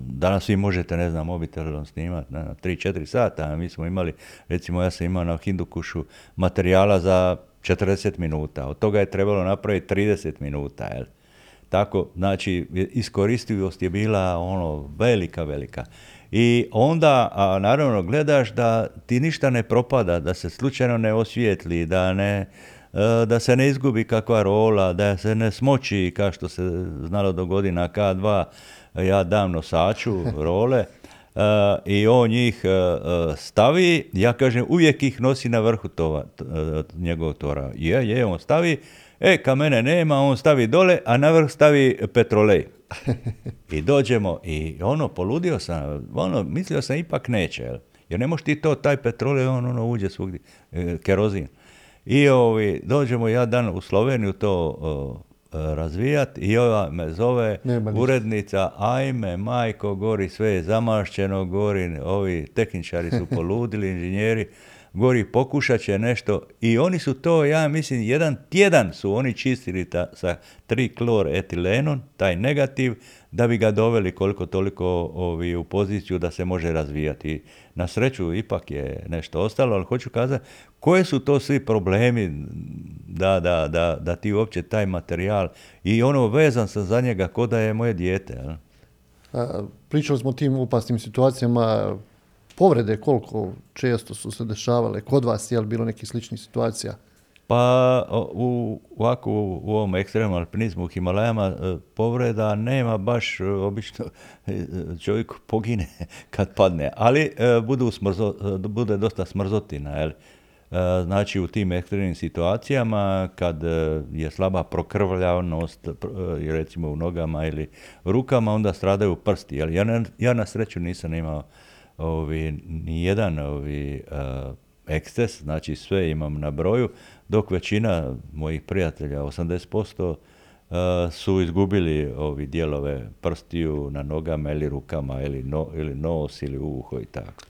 danas vi možete, ne znam, mobitelom snimati na 3-4 sata, a mi smo imali, recimo ja sam imao na Hindukušu materijala za 40 minuta, od toga je trebalo napraviti 30 minuta, jel? Tako, znači, iskoristivost je bila ono velika, velika. I onda, a, naravno, gledaš da ti ništa ne propada, da se slučajno ne osvijetli, da ne, e, da se ne izgubi kakva rola, da se ne smoći, kao što se znalo do na K2, ja dam nosaču role, i on njih uh, stavi, ja kažem, uvijek ih nosi na vrhu tova, njegovog tora. Je, je, on stavi, E, ka mene nema, on stavi dole, a na vrh stavi petrolej. I dođemo i ono, poludio sam, ono, mislio sam ipak neće, jel? jer ne možeš ti to, taj petrolej, on ono uđe svugdje, kerozin. I ovi, dođemo ja dan u Sloveniju to razvijati i ova me zove urednica, ajme, majko, gori, sve je zamašćeno, gori, ovi tehničari su poludili, inženjeri, gori pokušat će nešto i oni su to, ja mislim, jedan tjedan su oni čistili ta, sa tri klor etilenom, taj negativ, da bi ga doveli koliko toliko ovi, u poziciju da se može razvijati. Na sreću ipak je nešto ostalo, ali hoću kazati, koje su to svi problemi da, da, da, da ti uopće taj materijal i ono vezan sam za njega ko da je moje dijete. Pričali smo o tim upasnim situacijama, povrede koliko često su se dešavale kod vas, je li bilo nekih sličnih situacija? Pa u, ovako u, ovom ekstremnom alpinizmu u Himalajama e, povreda nema baš e, obično e, čovjek pogine kad padne, ali budu smrzo, bude dosta smrzotina. Jel? Znači u tim ekstremnim situacijama kad je slaba prokrvljavnost recimo u nogama ili rukama onda stradaju prsti. Jel? Ja, ja na sreću nisam imao ovi, ni jedan ovi, uh, eksces, znači sve imam na broju, dok većina mojih prijatelja, 80%, uh, su izgubili ovi dijelove prstiju na nogama ili rukama ili, no, ili nos ili uho i tako.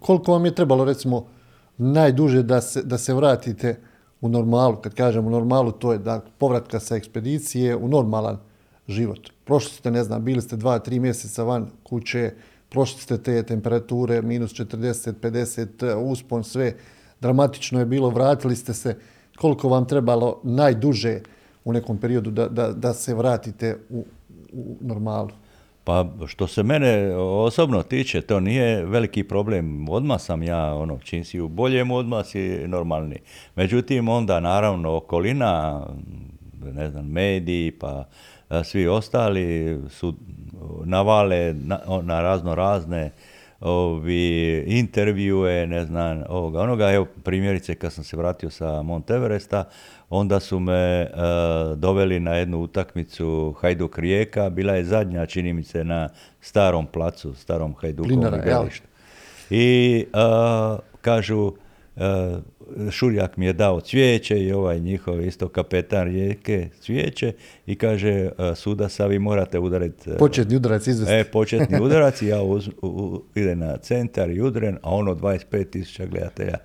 koliko vam je trebalo recimo najduže da se, da se vratite u normalu, kad kažem u normalu, to je da povratka sa ekspedicije u normalan život. Prošli ste, ne znam, bili ste dva, tri mjeseca van kuće, prošli ste te temperature, minus 40, 50, uspon, sve. Dramatično je bilo, vratili ste se. Koliko vam trebalo najduže u nekom periodu da, da, da se vratite u, u normalu? Pa što se mene osobno tiče, to nije veliki problem. Odmah sam ja, ono, čim si u boljem, odmah si normalni. Međutim, onda naravno okolina, ne znam, mediji, pa svi ostali su navale na, na razno razne ovi, intervjue, ne znam, ovoga, onoga, evo primjerice kad sam se vratio sa Monteveresta, onda su me e, doveli na jednu utakmicu Hajduk Rijeka, bila je zadnja, čini mi se, na starom placu, starom Hajdukovom I uh, kažu, E, Šurjak mi je dao cvijeće i ovaj njihov isto kapetan rijeke cvijeće i kaže e, suda sa vi morate udariti. E, početni udarac izvesti. E, početni udarac i ja uz, u, idem na centar i udren, a ono 25 tisuća gledatelja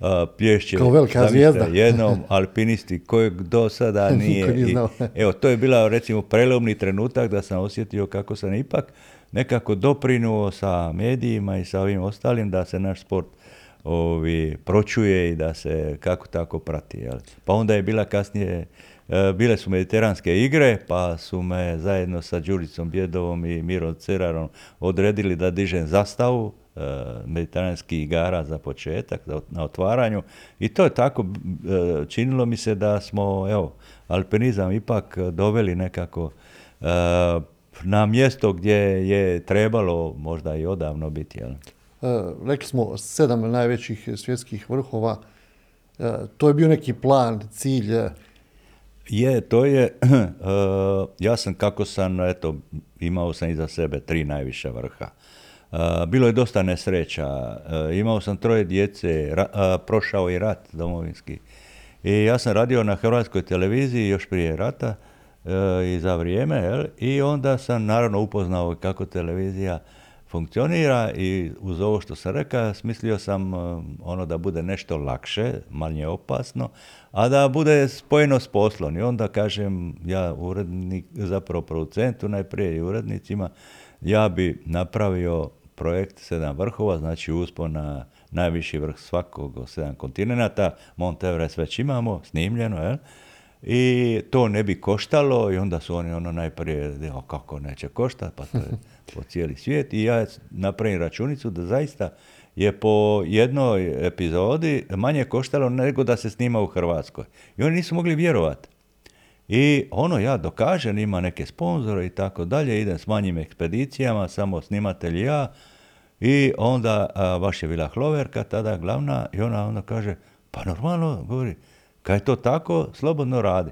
uh, plješće. Kao velika zvijezda. Jednom alpinisti kojeg do sada nije. I, evo, to je bila recimo prelomni trenutak da sam osjetio kako sam ipak nekako doprinuo sa medijima i sa ovim ostalim da se naš sport ovi, pročuje i da se kako tako prati. Jel? Pa onda je bila kasnije, e, bile su mediteranske igre, pa su me zajedno sa Đuricom Bjedovom i Mirom Cerarom odredili da dižem zastavu e, mediteranskih igara za početak, na otvaranju. I to je tako, e, činilo mi se da smo, evo, alpinizam ipak doveli nekako na mjesto gdje je trebalo možda i odavno biti. Jel? E, rekli smo sedam najvećih svjetskih vrhova, e, to je bio neki plan, cilj. E. Je, to je, ja sam kako sam, eto, imao sam iza sebe tri najviša vrha. Bilo je dosta nesreća, imao sam troje djece, prošao i rat domovinski. I ja sam radio na hrvatskoj televiziji još prije rata i za vrijeme, jel? i onda sam naravno upoznao kako televizija funkcionira i uz ovo što sam rekao, smislio sam ono da bude nešto lakše, manje opasno, a da bude spojeno s poslom. I onda kažem, ja urednik, zapravo producentu najprije i urednicima, ja bi napravio projekt Sedam vrhova, znači uspon na najviši vrh svakog sedam kontinenta, Mont Everest već imamo, snimljeno, jel? I to ne bi koštalo i onda su oni ono najprije, o kako neće koštati, pa to je po cijeli svijet. I ja napravim računicu da zaista je po jednoj epizodi manje koštalo nego da se snima u Hrvatskoj. I oni nisu mogli vjerovati. I ono ja dokažem, ima neke sponzore i tako dalje, idem s manjim ekspedicijama, samo snimatelj ja. I onda a, baš je bila Hloverka, tada glavna, i ona onda kaže, pa normalno, govori, kad je to tako, slobodno radi.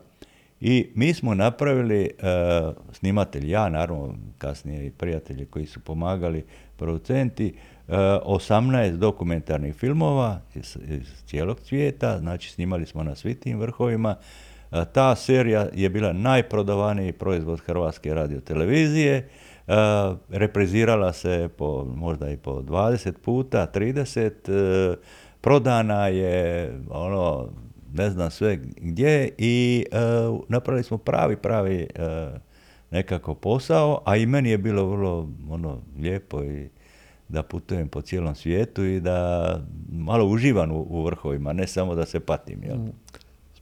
I mi smo napravili, uh, snimatelj, ja naravno, kasnije i prijatelji koji su pomagali, producenti, uh, 18 dokumentarnih filmova iz, iz cijelog svijeta, znači snimali smo na svim tim vrhovima. Uh, ta serija je bila najprodavaniji proizvod Hrvatske radiotelevizije, reprizirala se po, možda i po 20 puta, 30, uh, prodana je ono ne znam sve gdje i uh, napravili smo pravi, pravi uh, nekako posao, a i meni je bilo vrlo ono, lijepo i da putujem po cijelom svijetu i da malo uživam u, u vrhovima, ne samo da se patim. Jel? Mm.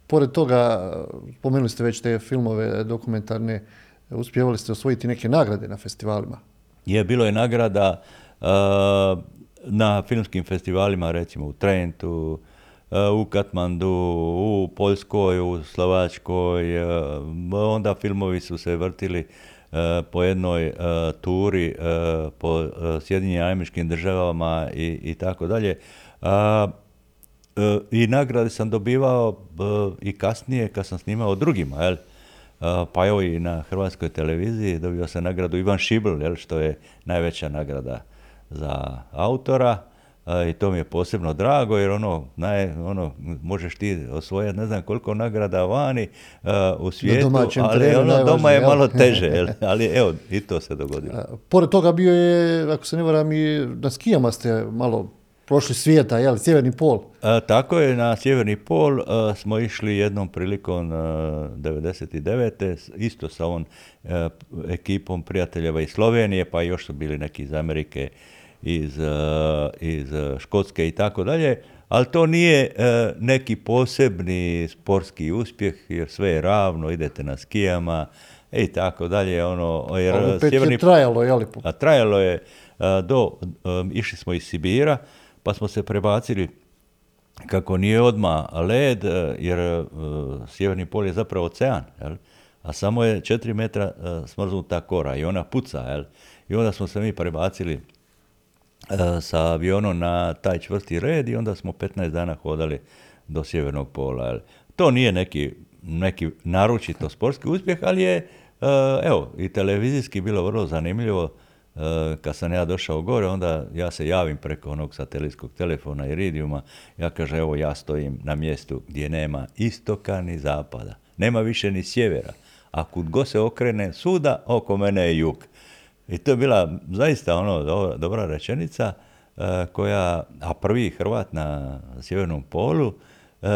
Pored toga, spomenuli ste već te filmove dokumentarne, uspjevali ste osvojiti neke nagrade na festivalima? Je, bilo je nagrada uh, na filmskim festivalima, recimo u Trentu, u Katmandu, u Poljskoj, u Slovačkoj, e, onda filmovi su se vrtili e, po jednoj turi po Sjedinjenim američkim državama i, i tako dalje. I nagrade sam dobivao i kasnije kad sam snimao drugima, jel? pa evo i na hrvatskoj televiziji dobio sam nagradu Ivan Šibl, jel, što je najveća nagrada za autora i to mi je posebno drago jer ono, naj, ono možeš ti osvojati ne znam koliko nagrada vani uh, u svijetu, ali ono doma je malo teže, jel? ali evo i to se dogodilo. A, pored toga bio je, ako se ne varam, i na skijama ste malo prošli svijeta, jel, sjeverni pol. A, tako je, na sjeverni pol a, smo išli jednom prilikom a, 99. isto sa ovom ekipom prijateljeva iz Slovenije, pa još su bili neki iz Amerike, iz, eh, iz Škotske i tako dalje, ali to nije eh, neki posebni sportski uspjeh jer sve je ravno, idete na skijama i tako dalje. Ono, jer opet sjeverni, je trajalo, jel? A trajalo je eh, do, išli smo iz Sibira, pa smo se prebacili kako nije odma led, jer sjeverni pol je zapravo ocean, jel? a samo je 4 metra smrznuta kora i ona puca. Jel? I onda smo se mi prebacili sa avionom na taj čvrsti red i onda smo 15 dana hodali do sjevernog pola. To nije neki, neki naručito sportski uspjeh, ali je, e, evo, i televizijski bilo vrlo zanimljivo. E, kad sam ja došao gore, onda ja se javim preko onog satelitskog telefona Iridiuma, ja kažem, evo ja stojim na mjestu gdje nema istoka ni zapada, nema više ni sjevera, a kud go se okrene suda, oko mene je jug. I to je bila zaista ono dobra, rečenica uh, koja, a prvi Hrvat na sjevernom polu, uh,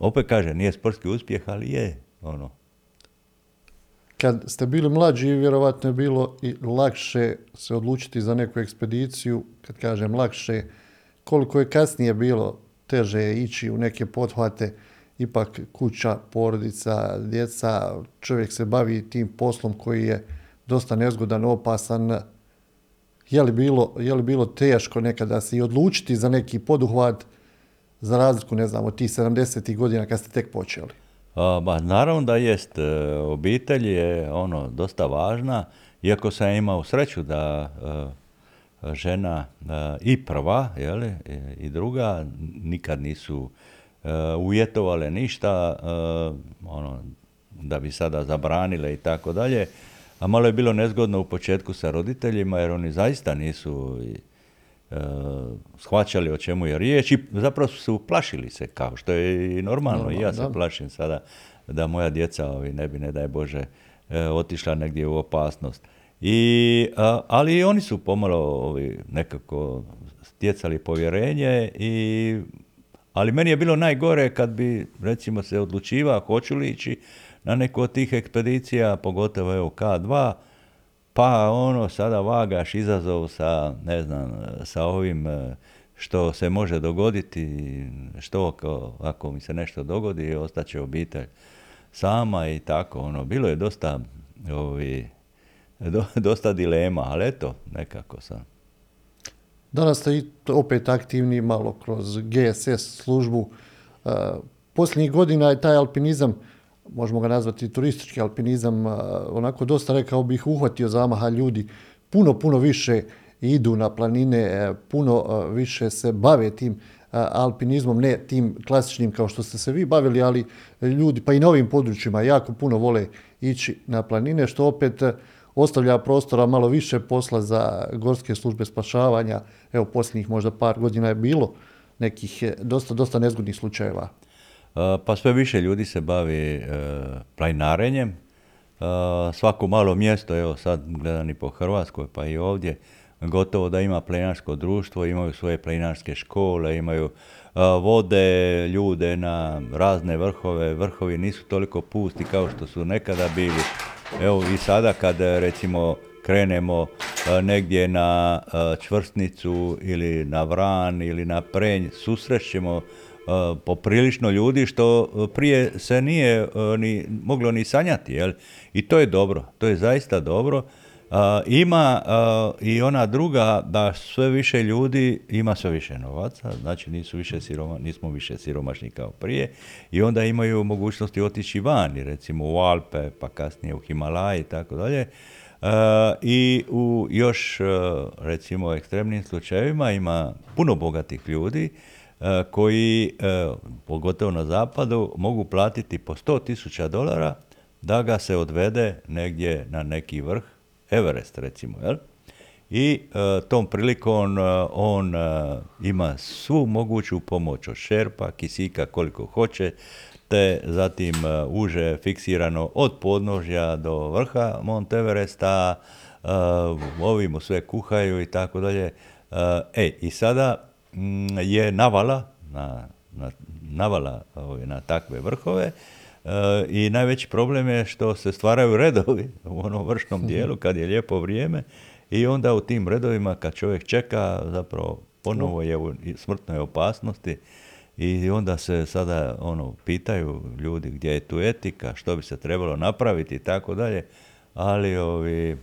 opet kaže, nije sportski uspjeh, ali je ono. Kad ste bili mlađi, vjerovatno je bilo i lakše se odlučiti za neku ekspediciju, kad kažem lakše, koliko je kasnije bilo teže ići u neke pothvate, ipak kuća, porodica, djeca, čovjek se bavi tim poslom koji je dosta nezgodan, opasan. Je li bilo, je li bilo teško nekada se i odlučiti za neki poduhvat za razliku, ne znam, od tih 70. godina kad ste tek počeli? A, ba, naravno da jest. E, obitelj je ono dosta važna, iako sam imao sreću da uh, žena uh, i prva jeli, i, i druga nikad nisu uvjetovale ništa ono, da bi sada zabranile i tako dalje. A malo je bilo nezgodno u početku sa roditeljima jer oni zaista nisu e, shvaćali o čemu je riječ i zapravo su plašili se kao što je i normalno. No, I ja se da. plašim sada da moja djeca ovi, ne bi, ne daj Bože, e, otišla negdje u opasnost. I, ali i oni su pomalo ovi, nekako stjecali povjerenje i ali meni je bilo najgore kad bi recimo se odlučiva hoću li ići na neku od tih ekspedicija, pogotovo evo K2, pa ono sada vagaš izazov sa, ne znam, sa ovim e, što se može dogoditi, što ako, ako mi se nešto dogodi, ostaće obitelj sama i tako, ono, bilo je dosta, ovi, dosta dilema, ali eto, nekako sam. Danas ste opet aktivni malo kroz GSS službu. E, posljednjih godina je taj alpinizam, možemo ga nazvati turistički alpinizam, e, onako dosta rekao bih uhvatio zamaha ljudi. Puno, puno više idu na planine, e, puno više se bave tim alpinizmom, ne tim klasičnim kao što ste se vi bavili, ali ljudi pa i na ovim područjima jako puno vole ići na planine, što opet ostavlja prostora malo više posla za gorske službe spašavanja. Evo, posljednjih možda par godina je bilo nekih e, dosta, dosta nezgodnih slučajeva. Pa sve više ljudi se bavi e, planinarenjem. Svako malo mjesto, evo sad gledani po Hrvatskoj pa i ovdje, gotovo da ima planinarsko društvo, imaju svoje planinarske škole, imaju vode ljude na razne vrhove. Vrhovi nisu toliko pusti kao što su nekada bili. Evo i sada kad recimo krenemo negdje na čvrstnicu ili na vran ili na prenj, susrećemo poprilično ljudi što prije se nije ni moglo ni sanjati. Jel? I to je dobro, to je zaista dobro ima i ona druga da sve više ljudi ima sve više novaca, znači nisu više siroma, nismo više siromašni kao prije i onda imaju mogućnosti otići vani, recimo u Alpe, pa kasnije u Himalaje i tako dalje. I u još recimo ekstremnim slučajevima ima puno bogatih ljudi koji, pogotovo na zapadu, mogu platiti po 100.000 dolara da ga se odvede negdje na neki vrh Everest recimo, jel? I e, tom prilikom e, on e, ima svu moguću pomoć od šerpa, kisika koliko hoće, te zatim uže fiksirano od podnožja do vrha Mont Everesta, ovi mu sve kuhaju i tako dalje. E, i sada je navala, na, na, navala na takve vrhove, i najveći problem je što se stvaraju redovi u onom vršnom dijelu kad je lijepo vrijeme i onda u tim redovima kad čovjek čeka zapravo ponovo je u smrtnoj opasnosti i onda se sada ono pitaju ljudi gdje je tu etika, što bi se trebalo napraviti i tako dalje, ali ovi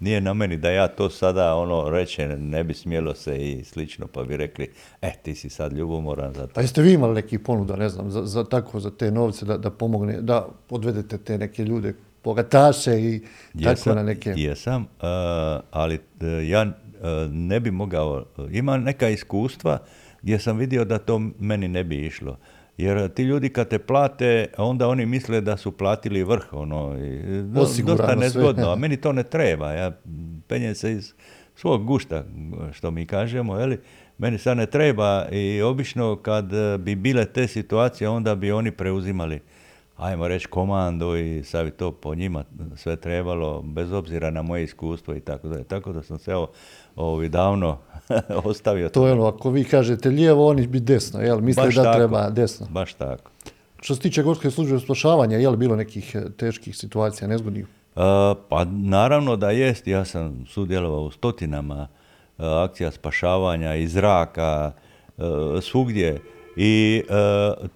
nije na meni da ja to sada ono reče, ne bi smjelo se i slično, pa bi rekli, e, ti si sad ljubomoran za to. A jeste vi imali neki ponuda, ne znam, za, za tako, za te novce, da, da pomogne, da odvedete te neke ljude, bogataše i tako na neke... Jesam, uh, ali uh, ja uh, ne bi mogao, ima neka iskustva gdje sam vidio da to meni ne bi išlo. Jer ti ljudi kad te plate, onda oni misle da su platili vrh, ono, i dosta nezgodno, a meni to ne treba. Ja penjem se iz svog gušta, što mi kažemo, li meni sad ne treba i obično kad bi bile te situacije, onda bi oni preuzimali ajmo reći komando i sad bi to po njima sve trebalo, bez obzira na moje iskustvo i tako da. Tako da sam se evo, ovi davno ostavio. To je ono, ako vi kažete lijevo, oni bi desno, jel? Misle da treba desno. Baš tako. Što se tiče gorske službe spašavanja, je li bilo nekih eh, teških situacija, nezgodnih? Pa naravno da jest, ja sam sudjelovao u stotinama uh, akcija spašavanja iz zraka, uh, svugdje i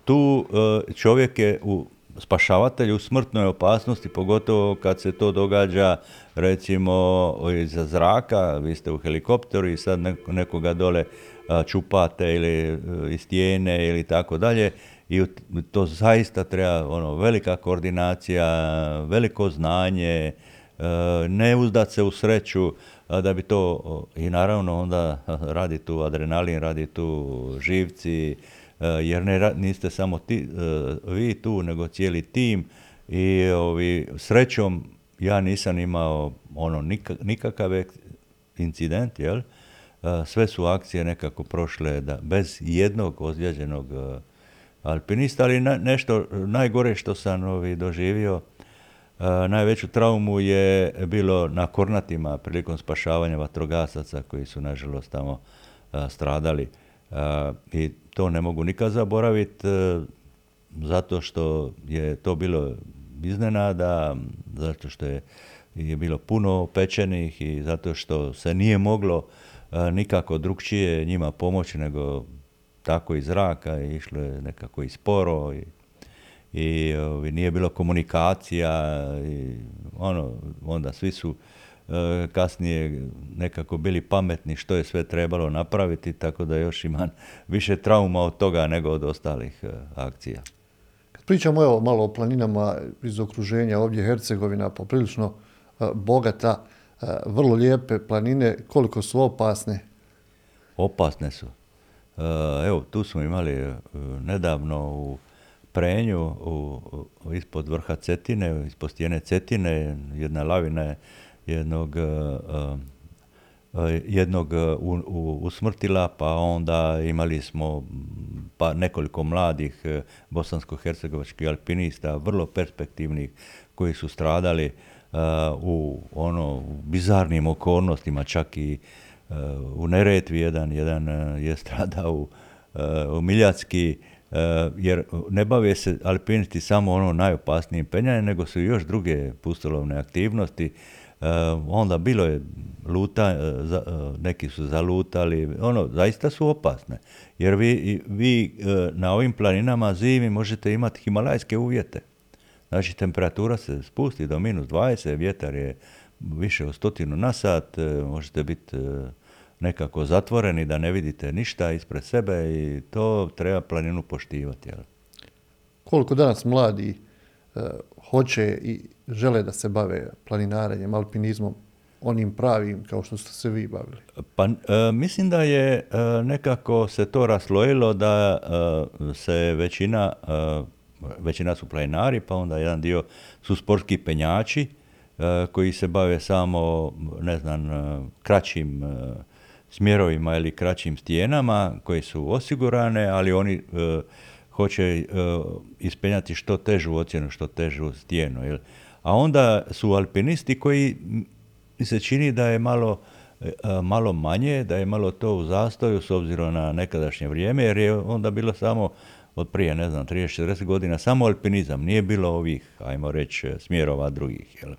tu čovjek je u spašavatelj u smrtnoj opasnosti, pogotovo kad se to događa recimo iza zraka, vi ste u helikopteru i sad nekoga dole čupate ili e, iz stijene ili tako dalje i to zaista treba ono, velika koordinacija, veliko znanje, e, ne uzdat se u sreću da bi to i naravno onda radi tu adrenalin, radi tu živci, jer ne, niste samo ti, e, vi tu, nego cijeli tim i ovi, srećom ja nisam imao ono nikakav incident, jel? E, sve su akcije nekako prošle da, bez jednog ozlijeđenog alpinista, ali nešto najgore što sam ovi, doživio, najveću traumu je bilo na Kornatima prilikom spašavanja vatrogasaca koji su nažalost tamo stradali. I to ne mogu nikad zaboraviti zato što je to bilo iznenada, zato što je, je bilo puno pečenih i zato što se nije moglo nikako drugčije njima pomoći nego tako iz zraka i išlo je nekako i sporo i, i ovi, nije bilo komunikacija i ono, onda svi su e, kasnije nekako bili pametni što je sve trebalo napraviti, tako da još imam više trauma od toga nego od ostalih e, akcija. Kad pričamo evo malo o planinama iz okruženja, ovdje Hercegovina poprilično e, bogata, vrlo lijepe planine, koliko su opasne? Opasne su. Evo, tu smo imali nedavno u Prenju, u, ispod vrha Cetine, ispod stijene Cetine, jedna lavina je jednog, eh, jednog usmrtila, pa onda imali smo pa nekoliko mladih bosansko-hercegovačkih alpinista, vrlo perspektivnih, koji su stradali u ono bizarnim okolnostima, čak i u Neretvi jedan, e, je stradao e, u, Miljacki, e, jer ne bave se alpinisti samo ono najopasnijim penjanjem, nego su još druge pustolovne aktivnosti. Onda bilo je luta, neki su zalutali, ono, zaista su opasne. Jer vi, vi na ovim planinama zimi možete imati himalajske uvjete. Znači, temperatura se spusti do minus 20, vjetar je više od stotinu na sat, možete biti nekako zatvoreni, da ne vidite ništa ispred sebe i to treba planinu poštivati. Jel? Koliko danas mladi hoće i žele da se bave planinarenjem, alpinizmom, onim pravim kao što ste se vi bavili? Pa e, mislim da je e, nekako se to raslojilo da se većina, većina su planinari, pa onda jedan dio su sportski penjači koji se bave samo, ne znam, kraćim smjerovima ili kraćim stijenama koje su osigurane, ali oni e, hoće e, ispenjati što težu ocjenu, što težu stijenu. Jel? A onda su alpinisti koji mi se čini da je malo, e, malo manje, da je malo to u zastoju s obzirom na nekadašnje vrijeme, jer je onda bilo samo od prije, ne znam, 30-40 godina, samo alpinizam, nije bilo ovih, ajmo reći, smjerova drugih. Jel?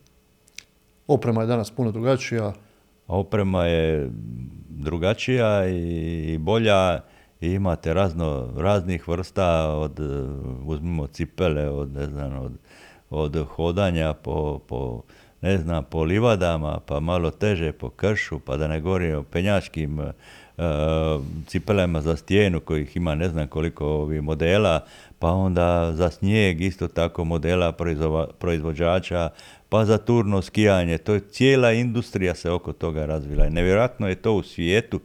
Oprema je danas puno drugačija. Oprema je drugačija i bolja i imate razno, raznih vrsta od, uzmimo cipele, od, ne znam, od, od hodanja po, po, ne znam, po livadama, pa malo teže po kršu, pa da ne govorim o penjačkim uh, cipelama za stijenu kojih ima ne znam koliko ovih modela, pa onda za snijeg isto tako modela proizvođača, pa za turno skijanje. To je cijela industrija se oko toga razvila. Nevjerojatno je to u svijetu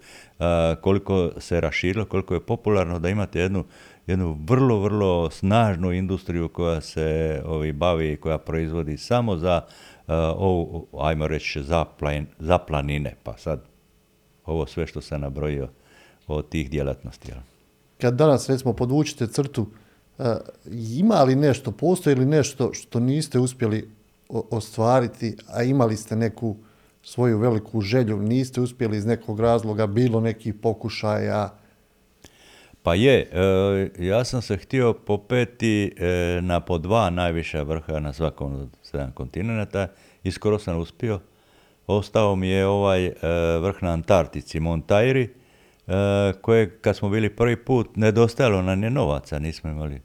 koliko se raširilo, koliko je popularno da imate jednu, jednu vrlo, vrlo snažnu industriju koja se ovi, bavi i koja proizvodi samo za ovu, ajmo reći, za, za planine. Pa sad, ovo sve što sam nabrojio od tih djelatnosti. Kad danas, recimo, podvučite crtu, ima li nešto, postoji li nešto što niste uspjeli ostvariti, a imali ste neku svoju veliku želju, niste uspjeli iz nekog razloga, bilo nekih pokušaja? Pa je, e, ja sam se htio popeti e, na po dva najviša vrha na svakom od sedam kontinenta i skoro sam uspio. Ostao mi je ovaj e, vrh na Antartici, Montairi, koje kad smo bili prvi put nedostajalo nam je novaca, nismo imali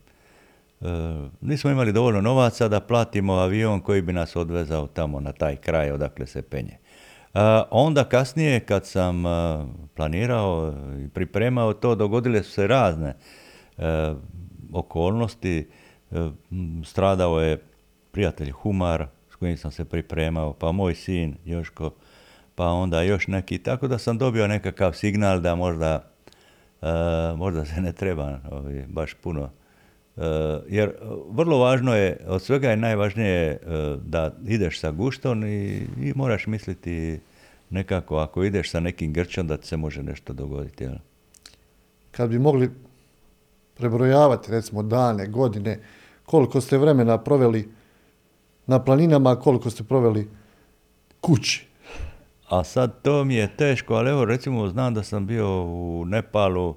nismo imali dovoljno novaca da platimo avion koji bi nas odvezao tamo na taj kraj odakle se penje. E, onda kasnije kad sam e, planirao i pripremao to, dogodile su se razne okolnosti. Stradao je prijatelj Humar s kojim sam se pripremao, pa moj sin Joško, pa onda još neki. Tako da sam dobio nekakav signal da možda, možda se ne treba baš puno jer eh, vrlo važno je, od svega je najvažnije eh, da ideš sa guštom i, i moraš misliti nekako, ako ideš sa nekim grčom, da ti se može nešto dogoditi. Jel? Kad bi mogli prebrojavati, recimo, dane, godine, koliko ste vremena proveli na planinama, koliko ste proveli kući? A sad to mi je teško, ali evo recimo znam da sam bio u Nepalu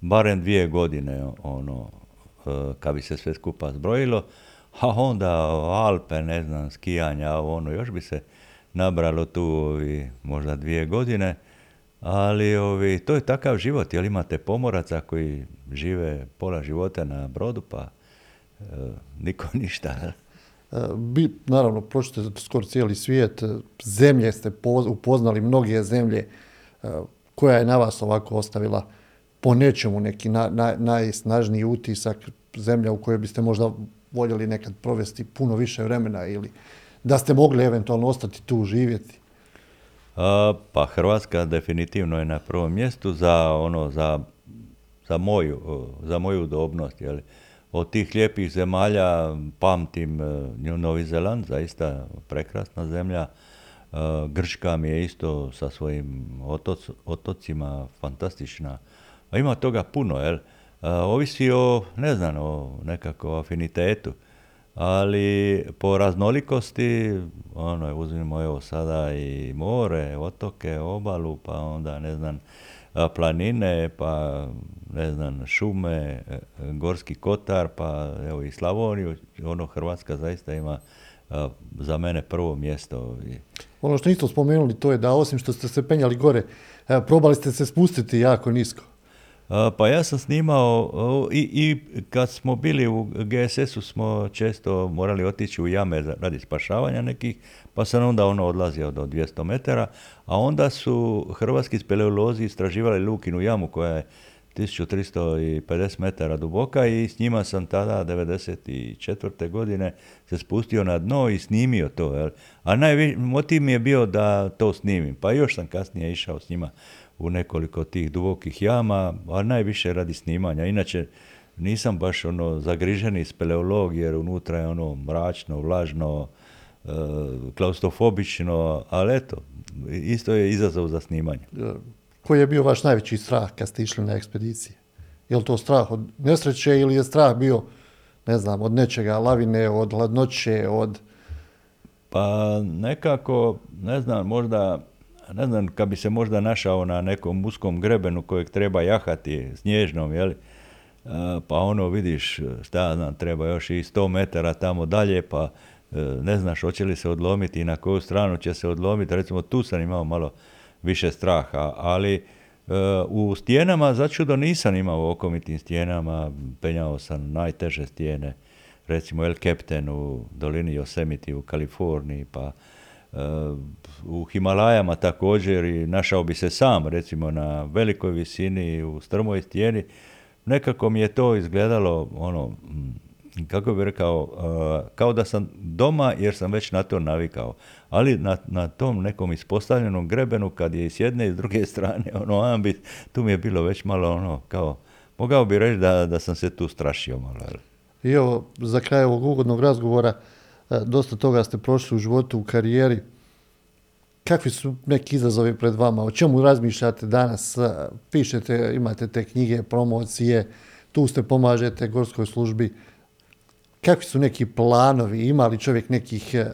barem dvije godine, ono, e, kad bi se sve skupa zbrojilo, a onda Alpe, ne znam, skijanja, ono, još bi se nabralo tu ovi, možda dvije godine, ali ovi, to je takav život, jer imate pomoraca koji žive pola života na brodu, pa e, niko ništa. E, bi, naravno, pročite skoro cijeli svijet, zemlje ste upoznali, mnoge zemlje, koja je na vas ovako ostavila po nečemu neki na, najsnažniji utisak, zemlja u kojoj biste možda voljeli nekad provesti puno više vremena ili da ste mogli eventualno ostati tu živjeti? pa Hrvatska definitivno je na prvom mjestu za ono za, za moju za moju udobnost jeli. od tih lijepih zemalja pamtim e, Novi Zeland zaista prekrasna zemlja e, Grčka mi je isto sa svojim otocima fantastična a ima toga puno jel ovisi o ne znam o nekako afinitetu ali po raznolikosti, ono, uzmimo evo sada i more, otoke, obalu, pa onda ne znam, planine, pa ne znam, šume, e, Gorski kotar, pa evo i Slavoniju, ono Hrvatska zaista ima za mene prvo mjesto. Ono što niste spomenuli to je da osim što ste se penjali gore, e, probali ste se spustiti jako nisko. Pa ja sam snimao i, i kad smo bili u GSS-u smo često morali otići u jame radi spašavanja nekih, pa sam onda ono odlazio do 200 metara, a onda su hrvatski speleolozi istraživali Lukinu jamu koja je 1350 metara duboka i s njima sam tada 1994. godine se spustio na dno i snimio to. Jel? A najvi, motiv mi je bio da to snimim, pa još sam kasnije išao s njima u nekoliko tih dubokih jama, a najviše radi snimanja. Inače, nisam baš ono zagriženi speleolog jer unutra je ono mračno, vlažno, e, klaustrofobično, ali eto, isto je izazov za snimanje. E, koji je bio vaš najveći strah kad ste išli na ekspedicije? Je li to strah od nesreće ili je strah bio, ne znam, od nečega, lavine, od hladnoće, od... Pa nekako, ne znam, možda ne znam, kad bi se možda našao na nekom uskom grebenu kojeg treba jahati snježnom, jeli, pa ono vidiš, šta znam, treba još i 100 metara tamo dalje, pa e, ne znaš hoće li se odlomiti i na koju stranu će se odlomiti. Recimo tu sam imao malo više straha, ali e, u stijenama začudo nisam imao okomitim stijenama, penjao sam najteže stijene, recimo El Captain u dolini Yosemite u Kaliforniji, pa u Himalajama također i našao bi se sam recimo na velikoj visini u strmoj stijeni. Nekako mi je to izgledalo ono mm, kako bih rekao kao da sam doma jer sam već na to navikao. Ali na, na tom nekom ispostavljenom grebenu kad je s jedne i s druge strane ono ambit tu mi je bilo već malo ono kao mogao bi reći da, da sam se tu strašio malo i evo za kraj ovog ugodnog razgovora E, dosta toga ste prošli u životu, u karijeri. Kakvi su neki izazovi pred vama? O čemu razmišljate danas? E, pišete, imate te knjige, promocije, tu ste pomažete gorskoj službi. Kakvi su neki planovi? Ima li čovjek nekih e,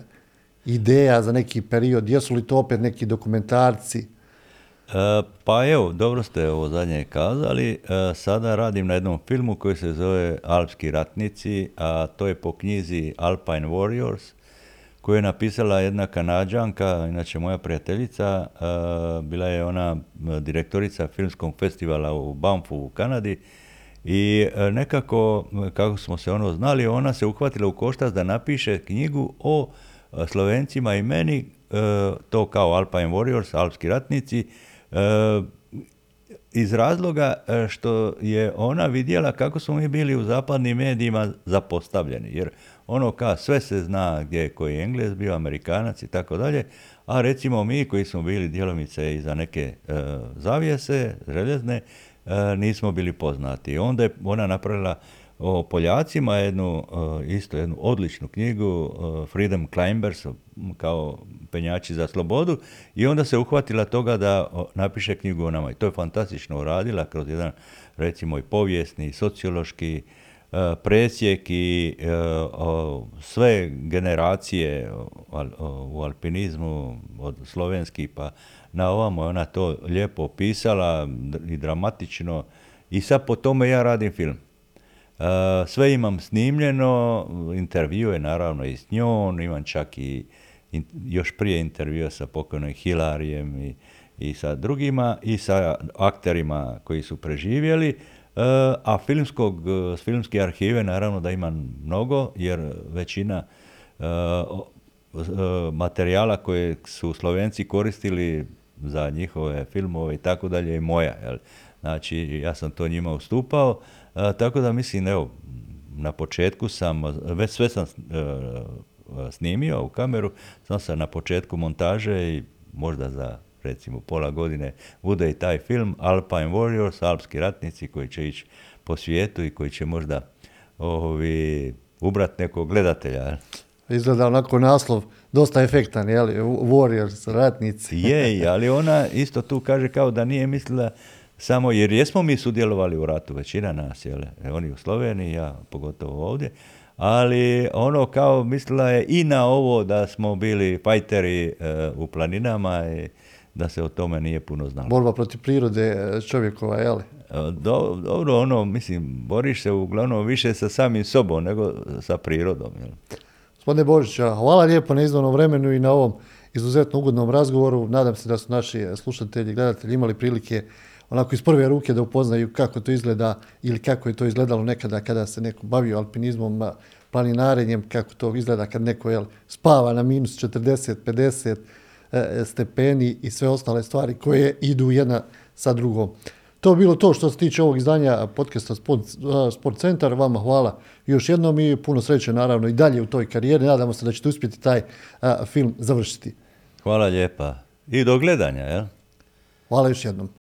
ideja za neki period? Jesu li to opet neki dokumentarci? E, pa evo, dobro ste ovo zadnje kazali. E, sada radim na jednom filmu koji se zove Alpski ratnici, a to je po knjizi Alpine Warriors, koju je napisala jedna kanadžanka, inače moja prijateljica, e, bila je ona direktorica filmskog festivala u Banfu u Kanadi i nekako, kako smo se ono znali, ona se uhvatila u koštac da napiše knjigu o Slovencima i meni, to kao Alpine Warriors, Alpski ratnici, iz razloga e, što je ona vidjela kako smo mi bili u zapadnim medijima zapostavljeni. Jer ono ka sve se zna gdje je koji Englez bio, Amerikanac i tako dalje, a recimo mi koji smo bili djelomice iza neke e, zavijese željezne, nismo bili poznati. Onda je ona napravila o Poljacima jednu, isto jednu odličnu knjigu Freedom Climbers kao penjači za slobodu i onda se uhvatila toga da napiše knjigu o nama. I to je fantastično uradila kroz jedan recimo i povijesni, sociološki, e, presjek i e, sve generacije u alpinizmu od slovenskih pa na ovamo ona to lijepo opisala i dramatično i sad po tome ja radim film. Sve imam snimljeno, intervjue naravno i s njom, imam čak i još prije intervjua sa pokojnom Hilarijem i, i sa drugima i sa akterima koji su preživjeli, a filmskog, filmske arhive naravno da imam mnogo jer većina materijala koje su Slovenci koristili za njihove filmove i tako dalje je moja. Jel? Znači, ja sam to njima ustupao, e, tako da mislim, evo, na početku sam, već sve sam e, snimio u kameru, sam sam na početku montaže i možda za recimo pola godine bude i taj film Alpine Warriors, Alpski ratnici koji će ići po svijetu i koji će možda ovi, ubrat nekog gledatelja. Izgleda onako naslov dosta efektan, je li? Warriors, ratnici. Je, ali ona isto tu kaže kao da nije mislila samo, jer jesmo mi sudjelovali u ratu, većina nas, jel? E, Oni u Sloveniji, ja pogotovo ovdje, ali ono kao mislila je i na ovo da smo bili fajteri e, u planinama i da se o tome nije puno znalo. Borba protiv prirode e, čovjekova, je li? E, Do, dobro, ono, mislim, boriš se uglavnom više sa samim sobom nego sa prirodom. Jel? Gospodine Božića, hvala lijepo na izdvojenom vremenu i na ovom izuzetno ugodnom razgovoru. Nadam se da su naši slušatelji i gledatelji imali prilike onako iz prve ruke da upoznaju kako to izgleda ili kako je to izgledalo nekada kada se neko bavio alpinizmom, planinarenjem, kako to izgleda kad neko jel, spava na minus 40, 50 e, stepeni i sve ostale stvari koje idu jedna sa drugom. To je bilo to što se tiče ovog izdanja podcasta Sport Centar. Vama hvala još jednom i puno sreće naravno i dalje u toj karijeri. Nadamo se da ćete uspjeti taj a, film završiti. Hvala lijepa. I do gledanja, jel? Hvala još jednom.